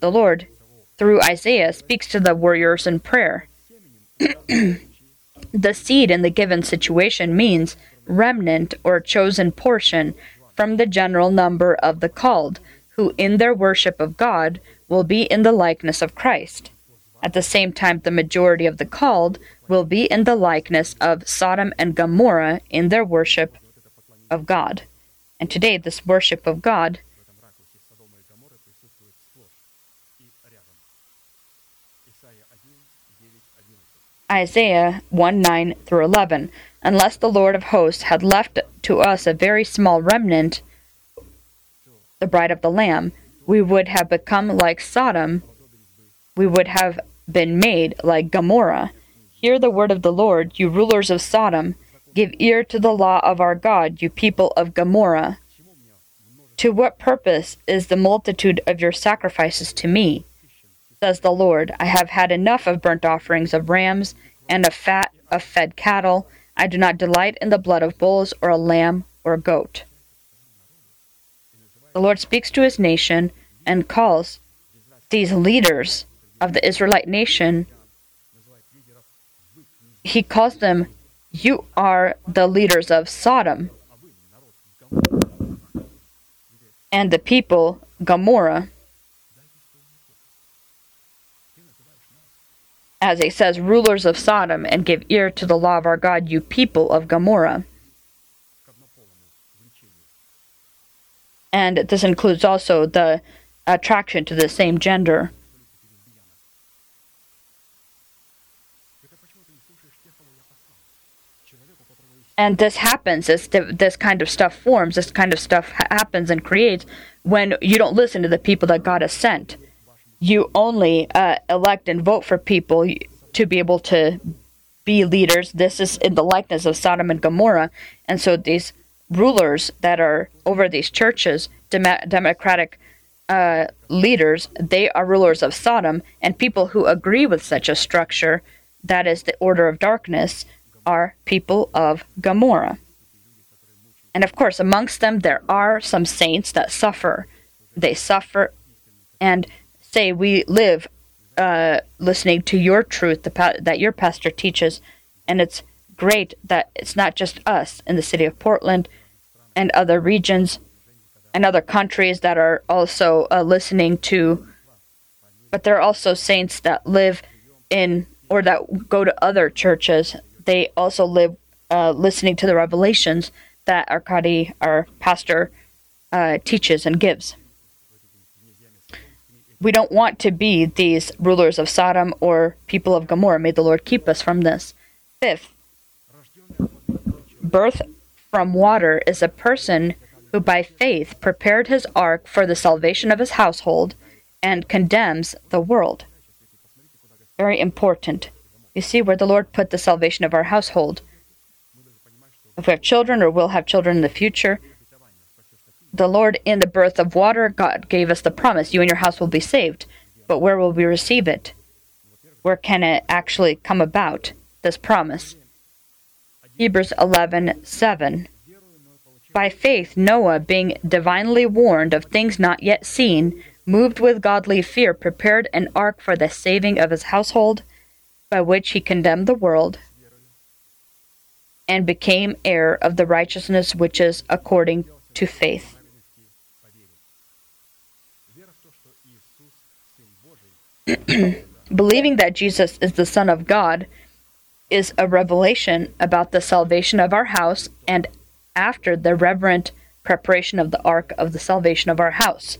The Lord, through Isaiah, speaks to the warriors in prayer. the seed in the given situation means remnant or chosen portion from the general number of the called, who in their worship of God will be in the likeness of Christ. At the same time, the majority of the called will be in the likeness of Sodom and Gomorrah in their worship of God. And today, this worship of God Isaiah 1 9 through 11. Unless the Lord of hosts had left to us a very small remnant, the bride of the Lamb, we would have become like Sodom, we would have been made like Gomorrah. Hear the word of the Lord, you rulers of Sodom. Give ear to the law of our God, you people of Gomorrah. To what purpose is the multitude of your sacrifices to me? Says the Lord, I have had enough of burnt offerings of rams and of fat of fed cattle. I do not delight in the blood of bulls or a lamb or a goat. The Lord speaks to his nation and calls these leaders of the Israelite nation, he calls them, You are the leaders of Sodom. And the people, Gomorrah. As it says, rulers of Sodom, and give ear to the law of our God, you people of Gomorrah. And this includes also the attraction to the same gender. And this happens this this kind of stuff forms this kind of stuff happens and creates when you don't listen to the people that god has sent. You only uh, elect and vote for people to be able to be leaders. This is in the likeness of sodom and gomorrah. And so these rulers that are over these churches dem- democratic uh, leaders they are rulers of sodom. And people who agree with such a structure that is the order of darkness are people of Gomorrah. And of course, amongst them, there are some saints that suffer. They suffer and say, We live uh, listening to your truth pa- that your pastor teaches. And it's great that it's not just us in the city of Portland and other regions and other countries that are also uh, listening to, but there are also saints that live in or that go to other churches they also live uh, listening to the revelations that Arkady, our pastor, uh, teaches and gives. We don't want to be these rulers of Sodom or people of Gomorrah. May the Lord keep us from this. Fifth, birth from water is a person who by faith prepared his ark for the salvation of his household and condemns the world. Very important. You see where the Lord put the salvation of our household. If we have children or will have children in the future, the Lord, in the birth of water, God gave us the promise you and your house will be saved. But where will we receive it? Where can it actually come about, this promise? Hebrews 11 7. By faith, Noah, being divinely warned of things not yet seen, moved with godly fear, prepared an ark for the saving of his household, by which he condemned the world, and became heir of the righteousness which is according to faith. Believing that Jesus is the Son of God is a revelation about the salvation of our house and after the reverent preparation of the ark of the salvation of our house.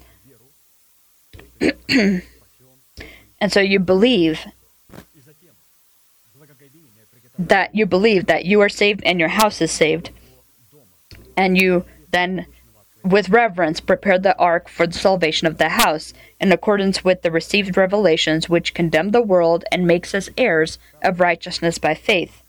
and so you believe that you believe that you are saved and your house is saved. And you then, with reverence, prepare the ark for the salvation of the house, in accordance with the received revelations which condemn the world and makes us heirs of righteousness by faith.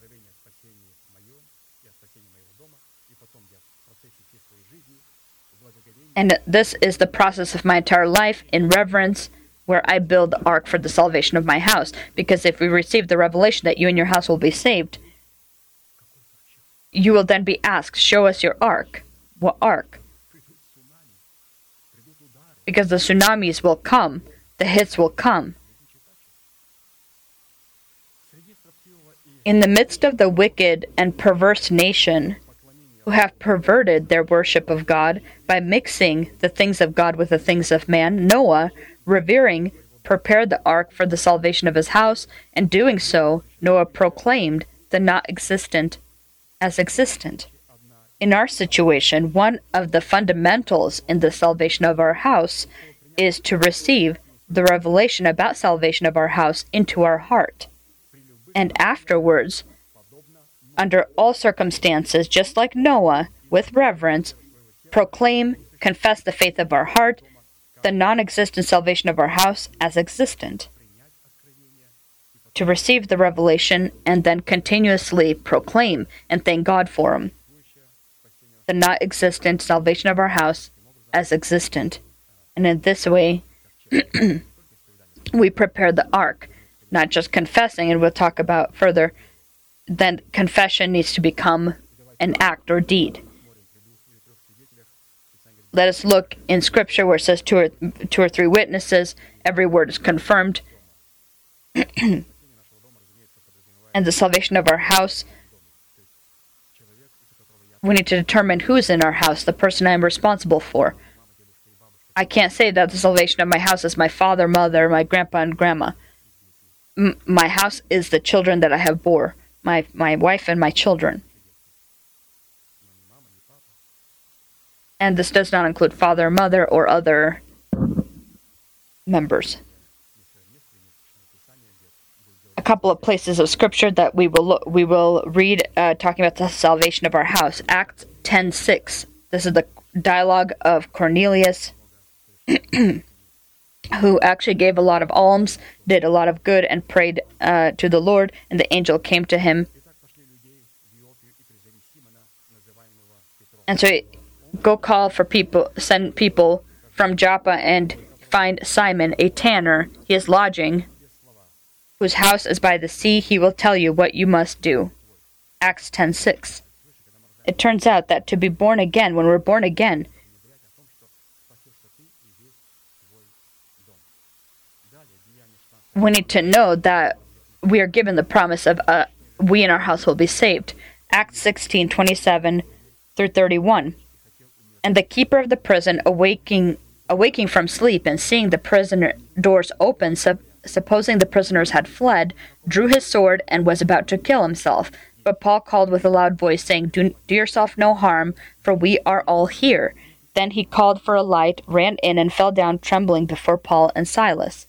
And this is the process of my entire life in reverence, where I build the ark for the salvation of my house. Because if we receive the revelation that you and your house will be saved, you will then be asked, Show us your ark. What ark? Because the tsunamis will come, the hits will come. In the midst of the wicked and perverse nation, who have perverted their worship of God by mixing the things of God with the things of man, Noah, revering, prepared the ark for the salvation of his house, and doing so, Noah proclaimed the not existent as existent. In our situation, one of the fundamentals in the salvation of our house is to receive the revelation about salvation of our house into our heart. And afterwards, under all circumstances, just like Noah, with reverence, proclaim, confess the faith of our heart, the non existent salvation of our house as existent. To receive the revelation and then continuously proclaim and thank God for them. The not existent salvation of our house as existent. And in this way, we prepare the ark, not just confessing, and we'll talk about further then confession needs to become an act or deed. Let us look in Scripture where it says two or, two or three witnesses, every word is confirmed. and the salvation of our house, we need to determine who's in our house, the person I'm responsible for. I can't say that the salvation of my house is my father, mother, my grandpa, and grandma. M- my house is the children that I have bore my, my wife and my children. And this does not include father, mother, or other members. A couple of places of scripture that we will look, we will read uh, talking about the salvation of our house. Acts 10:6. This is the dialogue of Cornelius, who actually gave a lot of alms, did a lot of good, and prayed uh, to the Lord. And the angel came to him. And so, go call for people, send people from Joppa and find Simon, a tanner. He is lodging, whose house is by the sea. He will tell you what you must do. Acts 10:6. It turns out that to be born again, when we're born again, we need to know that we are given the promise of uh, we in our house will be saved. Acts 16, 27 through 31. And the keeper of the prison, awaking, awaking from sleep and seeing the prison doors open, sup- supposing the prisoners had fled, drew his sword and was about to kill himself. But Paul called with a loud voice, saying, do, do yourself no harm, for we are all here. Then he called for a light, ran in, and fell down trembling before Paul and Silas.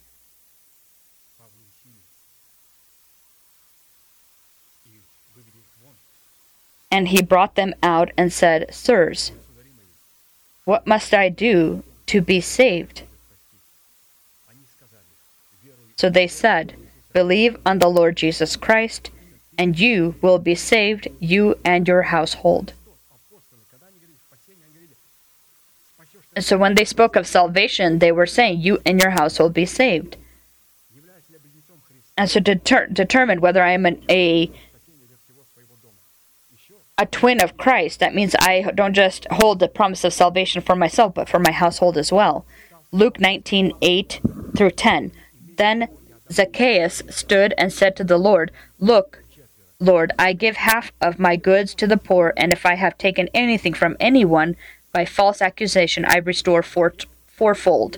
And he brought them out and said, Sirs, What must I do to be saved? So they said, Believe on the Lord Jesus Christ, and you will be saved, you and your household. And so when they spoke of salvation, they were saying, You and your household be saved. And so to deter- determine whether I am an, a a twin of Christ, that means I don't just hold the promise of salvation for myself, but for my household as well. Luke 19 8 through 10. Then Zacchaeus stood and said to the Lord, Look, Lord, I give half of my goods to the poor, and if I have taken anything from anyone by false accusation, I restore four, fourfold.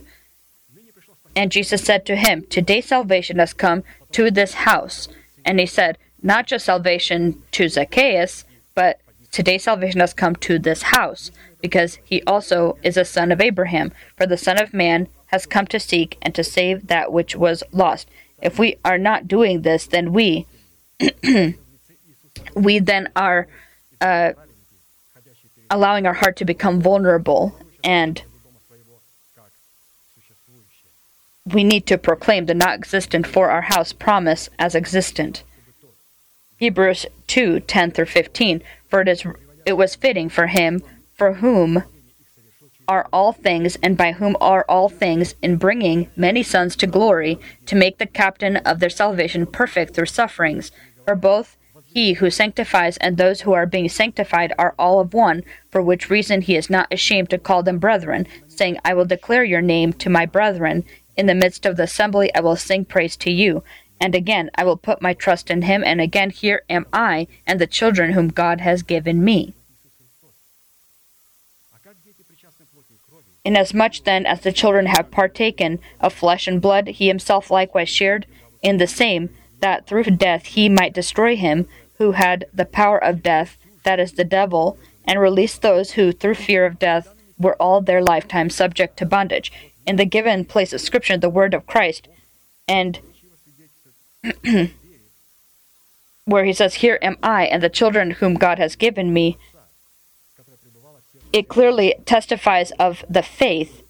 And Jesus said to him, Today salvation has come to this house. And he said, Not just salvation to Zacchaeus, but today salvation has come to this house, because he also is a son of Abraham. For the Son of Man has come to seek and to save that which was lost. If we are not doing this, then we, we then are uh, allowing our heart to become vulnerable, and we need to proclaim the not existent for our house promise as existent. Hebrews 2 10 through 15. For it, is, it was fitting for him for whom are all things, and by whom are all things, in bringing many sons to glory, to make the captain of their salvation perfect through sufferings. For both he who sanctifies and those who are being sanctified are all of one, for which reason he is not ashamed to call them brethren, saying, I will declare your name to my brethren. In the midst of the assembly I will sing praise to you. And again, I will put my trust in him, and again, here am I and the children whom God has given me. Inasmuch then as the children have partaken of flesh and blood, he himself likewise shared in the same, that through death he might destroy him who had the power of death, that is the devil, and release those who, through fear of death, were all their lifetime subject to bondage. In the given place of Scripture, the word of Christ, and where he says, Here am I and the children whom God has given me, it clearly testifies of the faith,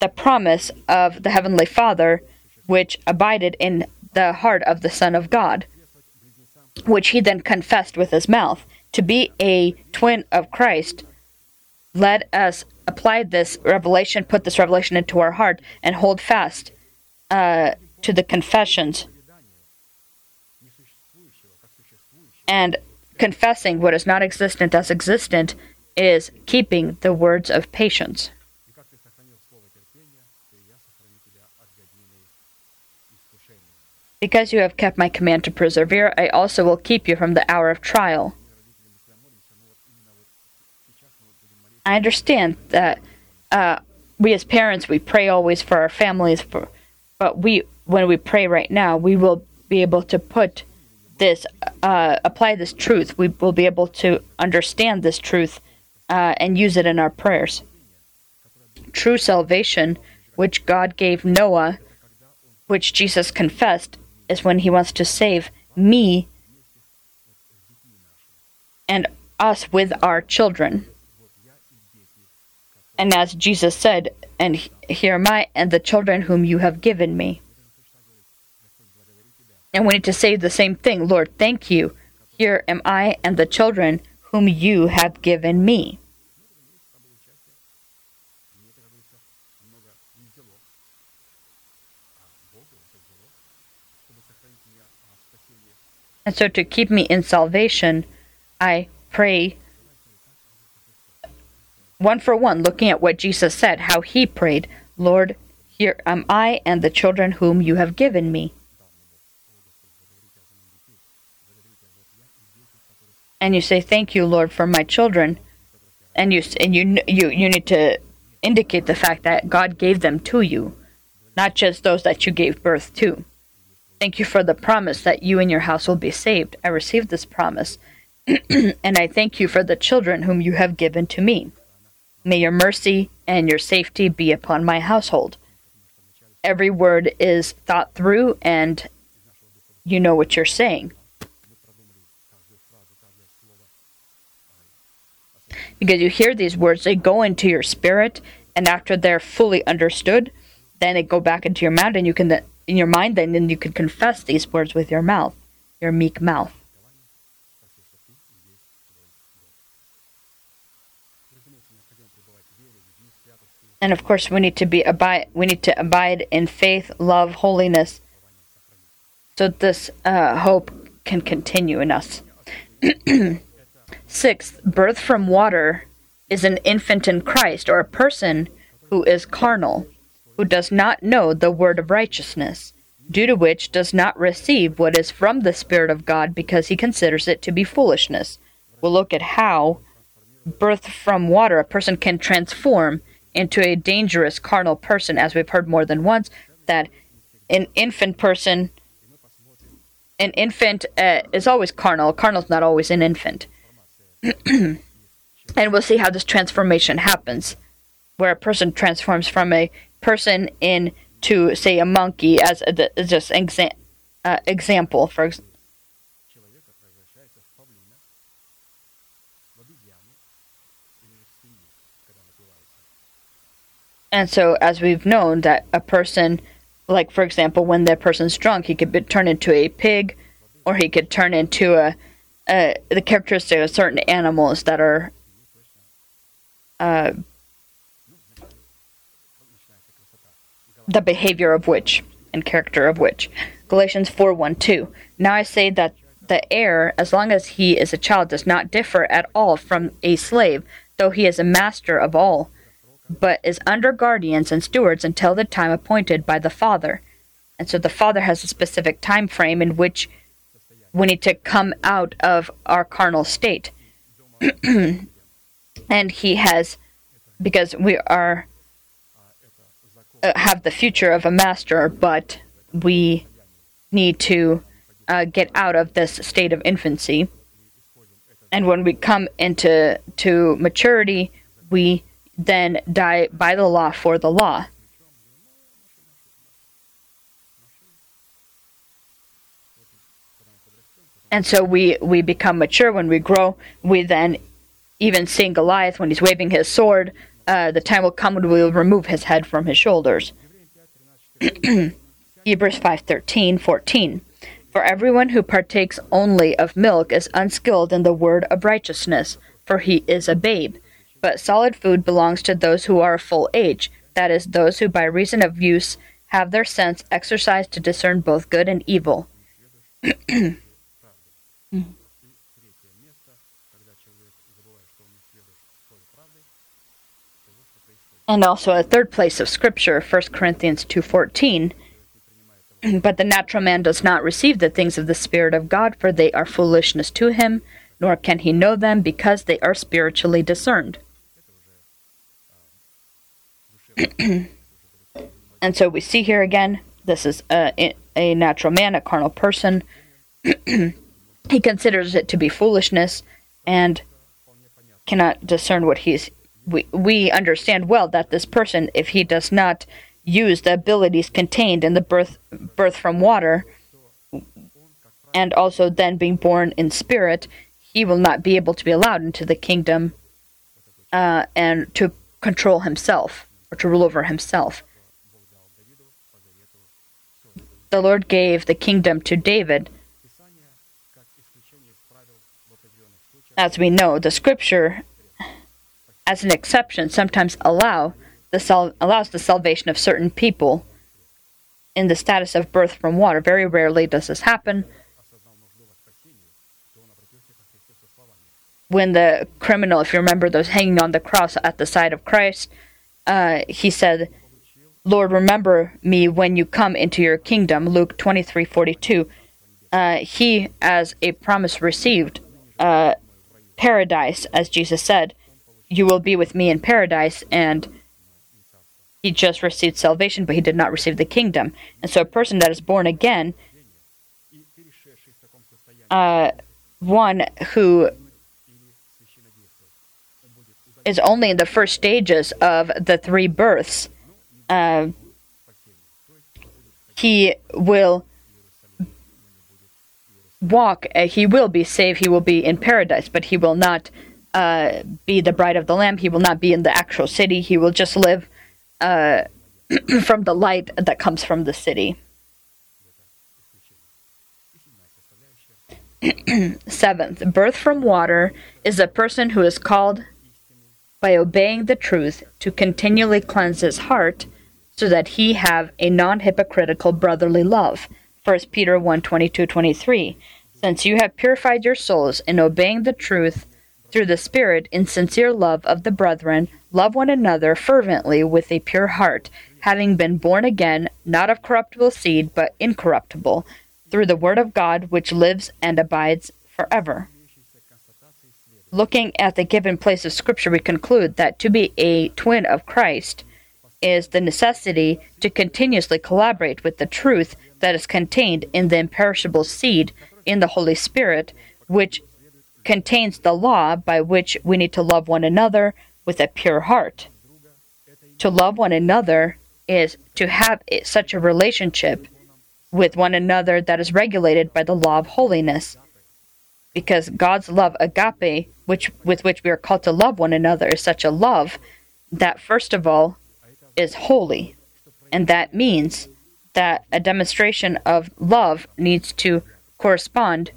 the promise of the Heavenly Father, which abided in the heart of the Son of God, which he then confessed with his mouth. To be a twin of Christ, let us apply this revelation, put this revelation into our heart, and hold fast uh, to the confessions and confessing what is not existent as existent is keeping the words of patience. Because you have kept my command to persevere, I also will keep you from the hour of trial. I understand that uh, we as parents we pray always for our families, for, but we when we pray right now, we will be able to put this, uh, apply this truth. We will be able to understand this truth uh, and use it in our prayers. True salvation, which God gave Noah, which Jesus confessed, is when he wants to save me and us with our children. And as Jesus said, and here am I and the children whom you have given me. And we need to say the same thing Lord, thank you. Here am I and the children whom you have given me. And so to keep me in salvation, I pray one for one, looking at what Jesus said, how he prayed, Lord, here am I and the children whom you have given me. And you say, Thank you, Lord, for my children. And you and you you you need to indicate the fact that God gave them to you, not just those that you gave birth to. Thank you for the promise that you and your house will be saved. I received this promise, and I thank you for the children whom you have given to me. May your mercy and your safety be upon my household. Every word is thought through, and you know what you're saying. Because you hear these words, they go into your spirit, and after they're fully understood, then they go back into your mind, and you can in your mind, then then you can confess these words with your mouth, your meek mouth. And of course, we need to be abide. We need to abide in faith, love, holiness, so this uh, hope can continue in us. Sixth, birth from water is an infant in Christ or a person who is carnal, who does not know the word of righteousness, due to which does not receive what is from the Spirit of God because he considers it to be foolishness. We'll look at how birth from water a person can transform into a dangerous carnal person, as we've heard more than once, that an infant person, an infant uh, is always carnal. Carnal is not always an infant. and we'll see how this transformation happens, where a person transforms from a person into, say, a monkey, as a, just an exa- uh, example. For example. And so, as we've known, that a person, like for example, when that person's drunk, he could be, turn into a pig, or he could turn into a, a the characteristic of certain animals that are uh, the behavior of which and character of which. Galatians 4 1 2. Now I say that the heir, as long as he is a child, does not differ at all from a slave, though he is a master of all but is under guardians and stewards until the time appointed by the father. And so the father has a specific time frame in which we need to come out of our carnal state. and he has because we are uh, have the future of a master, but we need to uh, get out of this state of infancy. And when we come into to maturity, we then die by the law for the law. And so we, we become mature when we grow. We then, even seeing Goliath when he's waving his sword, uh, the time will come when we will remove his head from his shoulders. Hebrews 5:13, 14. For everyone who partakes only of milk is unskilled in the word of righteousness, for he is a babe but solid food belongs to those who are of full age, that is, those who by reason of use have their sense exercised to discern both good and evil. and also a third place of scripture 1 corinthians 2.14 but the natural man does not receive the things of the spirit of god for they are foolishness to him nor can he know them because they are spiritually discerned. And so we see here again, this is a, a natural man, a carnal person. he considers it to be foolishness and cannot discern what he's. We, we understand well that this person, if he does not use the abilities contained in the birth birth from water, and also then being born in spirit, he will not be able to be allowed into the kingdom uh, and to control himself or to rule over himself. The Lord gave the kingdom to David. As we know, the scripture, as an exception, sometimes allow the sal- allows the salvation of certain people in the status of birth from water. Very rarely does this happen. When the criminal, if you remember those hanging on the cross at the side of Christ, uh, he said, Lord, remember me when you come into your kingdom. Luke 23 42. Uh, he, as a promise received, uh, paradise, as Jesus said, you will be with me in paradise. And he just received salvation, but he did not receive the kingdom. And so a person that is born again, uh, one who is only in the first stages of the three births. Uh, he will walk, uh, he will be saved, he will be in paradise, but he will not uh, be the bride of the Lamb. He will not be in the actual city. He will just live uh, from the light that comes from the city. Seventh, birth from water is a person who is called by obeying the truth to continually cleanse his heart so that he have a non-hypocritical brotherly love. 1 Peter 1 22 23. Since you have purified your souls in obeying the truth through the Spirit in sincere love of the brethren, love one another fervently with a pure heart, having been born again, not of corruptible seed, but incorruptible, through the Word of God which lives and abides forever. Looking at the given place of Scripture, we conclude that to be a twin of Christ is the necessity to continuously collaborate with the truth that is contained in the imperishable seed in the Holy Spirit, which contains the law by which we need to love one another with a pure heart. To love one another is to have such a relationship with one another that is regulated by the law of holiness. Because God's love, agape, which with which we are called to love one another, is such a love that first of all is holy. And that means that a demonstration of love needs to correspond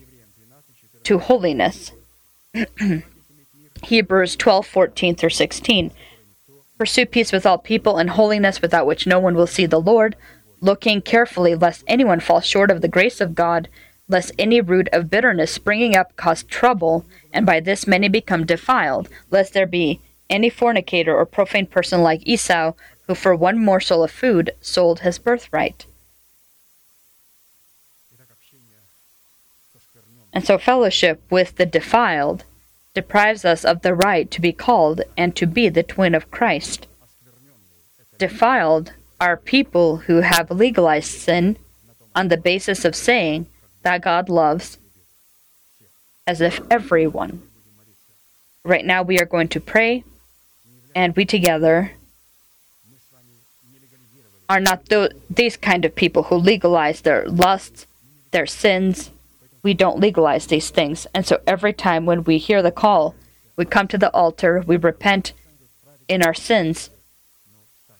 to holiness. Hebrews 12, 14 through 16. Pursue peace with all people and holiness without which no one will see the Lord, looking carefully lest anyone fall short of the grace of God, lest any root of bitterness springing up cause trouble, and by this many become defiled, lest there be any fornicator or profane person like Esau, who for one morsel of food sold his birthright. And so, fellowship with the defiled deprives us of the right to be called and to be the twin of Christ. Defiled are people who have legalized sin on the basis of saying that God loves as if everyone. Right now, we are going to pray, and we together are not th- these kind of people who legalize their lusts, their sins. We don't legalize these things. And so every time when we hear the call, we come to the altar, we repent in our sins.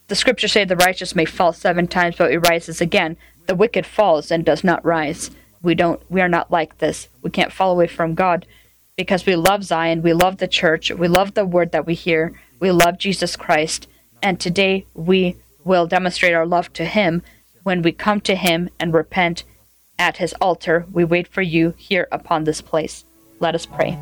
The scriptures say the righteous may fall seven times, but he rises again. The wicked falls and does not rise. We don't we are not like this. We can't fall away from God because we love Zion, we love the church, we love the word that we hear, we love Jesus Christ, and today we will demonstrate our love to Him when we come to Him and repent at His altar. We wait for you here upon this place. Let us pray.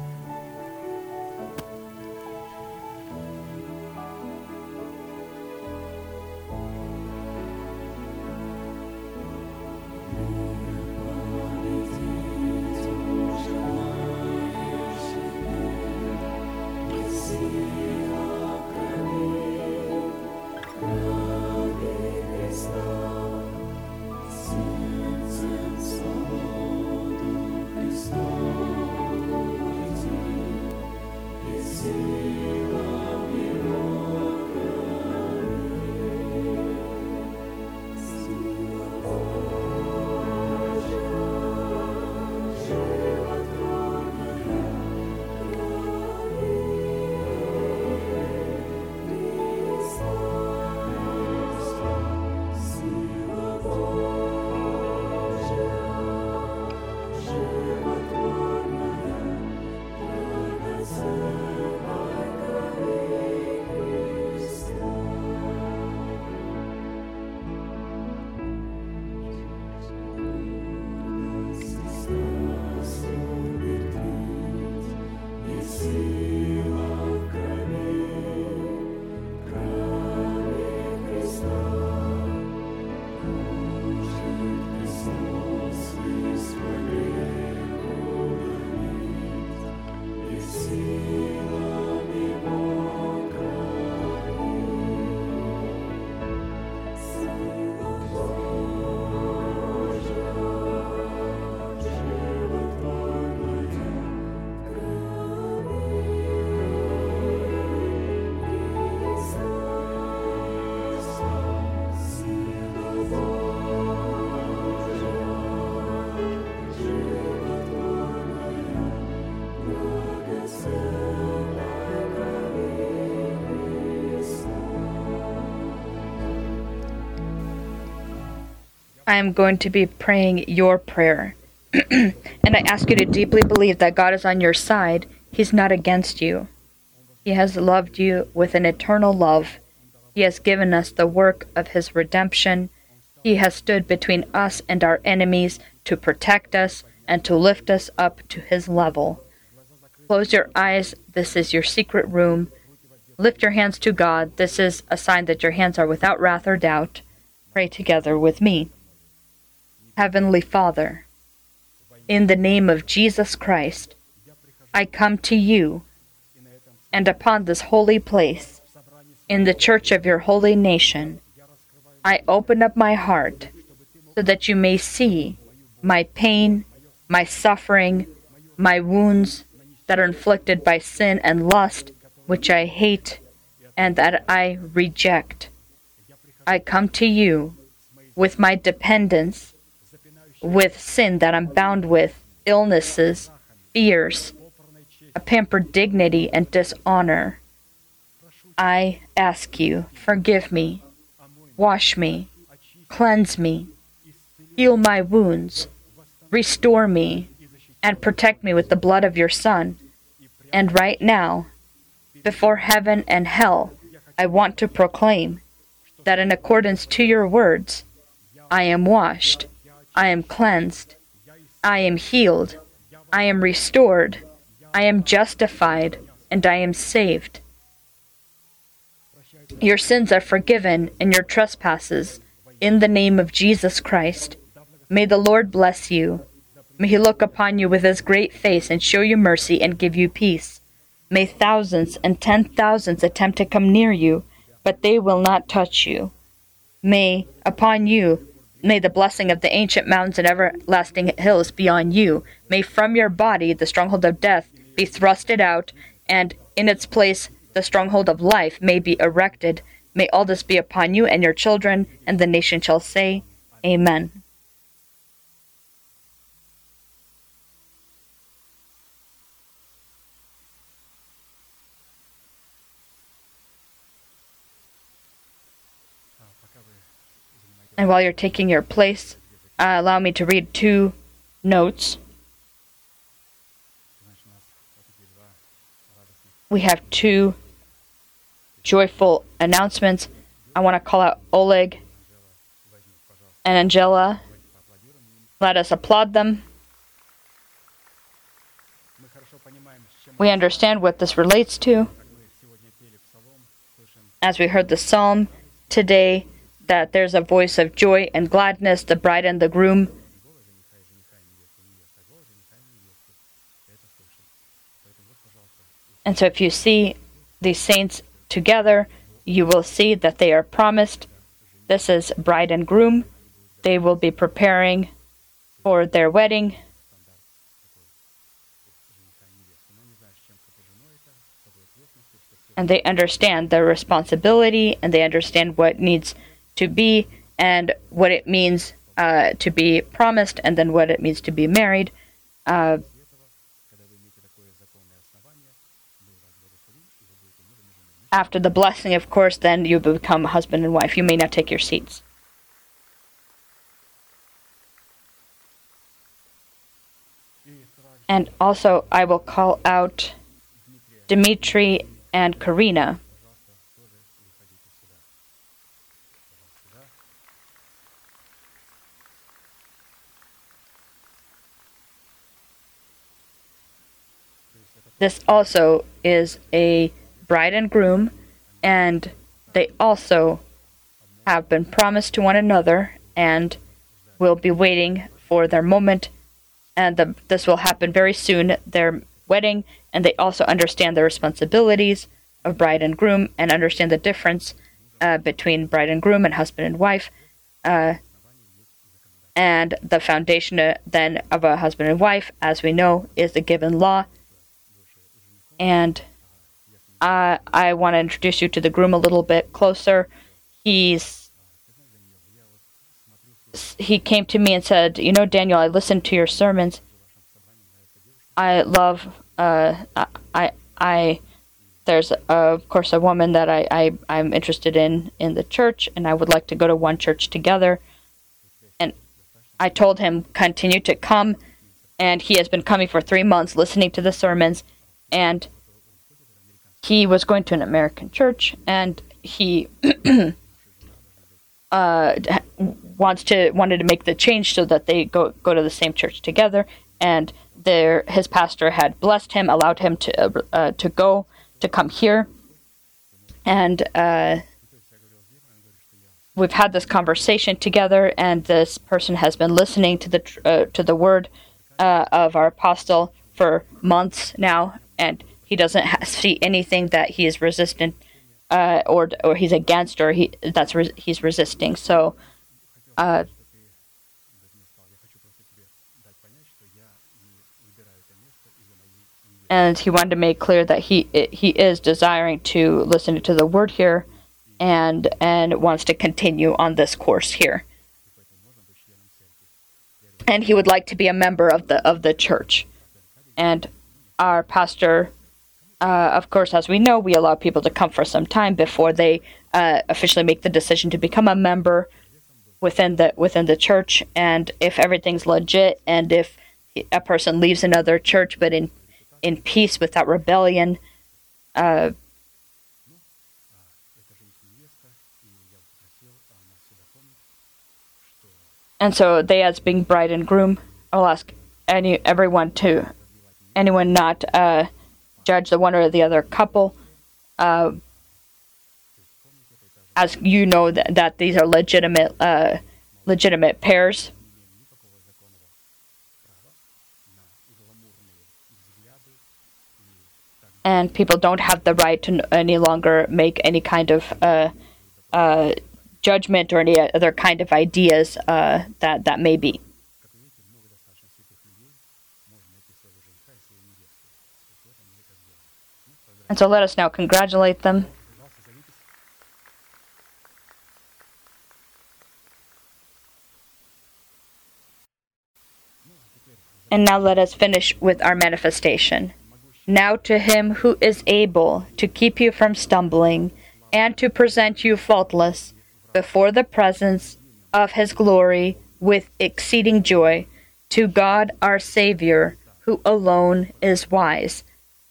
I am going to be praying your prayer. and I ask you to deeply believe that God is on your side. He's not against you. He has loved you with an eternal love. He has given us the work of His redemption. He has stood between us and our enemies to protect us and to lift us up to His level. Close your eyes. This is your secret room. Lift your hands to God. This is a sign that your hands are without wrath or doubt. Pray together with me. Heavenly Father, in the name of Jesus Christ, I come to you and upon this holy place, in the church of your holy nation, I open up my heart so that you may see my pain, my suffering, my wounds that are inflicted by sin and lust, which I hate and that I reject. I come to you with my dependence, with sin that I'm bound with, illnesses, fears, a pampered dignity and dishonor. I ask you, forgive me, wash me, cleanse me, heal my wounds, restore me, and protect me with the blood of your Son. And right now, before heaven and hell, I want to proclaim that in accordance to your words, I am washed, I am cleansed, I am healed, I am restored, I am justified, and I am saved. Your sins are forgiven and your trespasses in the name of Jesus Christ. May the Lord bless you. May he look upon you with his great face and show you mercy and give you peace. May thousands and ten thousands attempt to come near you, but they will not touch you. May upon you may the blessing of the ancient mountains and everlasting hills be on you. May from your body the stronghold of death be thrusted out, and in its place the stronghold of life may be erected. May all this be upon you and your children, and the nation shall say, Amen. And while you're taking your place, uh, allow me to read two notes. We have two joyful announcements. I want to call out Oleg and Angela. Let us applaud them. We understand what this relates to. As we heard the psalm today, that there's a voice of joy and gladness, the bride and the groom. And so, if you see these saints together, you will see that they are promised. This is bride and groom. They will be preparing for their wedding. And they understand their responsibility and they understand what needs to be and what it means uh, to be promised and then what it means to be married. Uh, after the blessing, of course, then you become husband and wife. You may now take your seats. And also, I will call out Dmitri and Karina. This also is a bride and groom, and they also have been promised to one another and will be waiting for their moment. And the, this will happen very soon, their wedding, and they also understand the responsibilities of bride and groom and understand the difference uh, between bride and groom and husband and wife. Uh, and the foundation uh, then of a husband and wife, as we know, is the given law and I I want to introduce you to the groom a little bit closer. He's he came to me and said, "You know, Daniel, I listened to your sermons. I love uh, I I there's uh, of course a woman that I, I I'm interested in in the church, and I would like to go to one church together." And I told him continue to come, and he has been coming for three months, listening to the sermons, and he was going to an American church, and he uh, wants to wanted to make the change so that they go go to the same church together, and their his pastor had blessed him, allowed him to uh, uh, to go to come here, and uh, we've had this conversation together, and this person has been listening to the uh, to the word uh, of our apostle for months now, and he doesn't ha- see anything that he is resistant uh, or or he's against or he that's re- he's resisting. So. Uh, and he wanted to make clear that he he is desiring to listen to the word here and and wants to continue on this course here and he would like to be a member of the of the church and our pastor uh, of course as we know we allow people to come for some time before they uh, officially make the decision to become a member within the within the church and if everything's legit and if a person leaves another church but in in peace without rebellion. Uh, and so they, as being bride and groom, I'll ask any everyone to anyone not uh, judge the one or the other couple. Uh, as you know that, that these are legitimate uh, legitimate pairs. and people don't have the right to any longer make any kind of uh, uh, judgment or any other kind of ideas uh, that that may be. And so let us now congratulate them. And now let us finish with our manifestation. Now to him who is able to keep you from stumbling and to present you faultless before the presence of his glory with exceeding joy, to God our Savior, who alone is wise,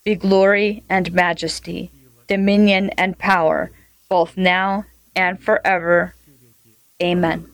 be glory and majesty, dominion and power, both now and forever. Amen.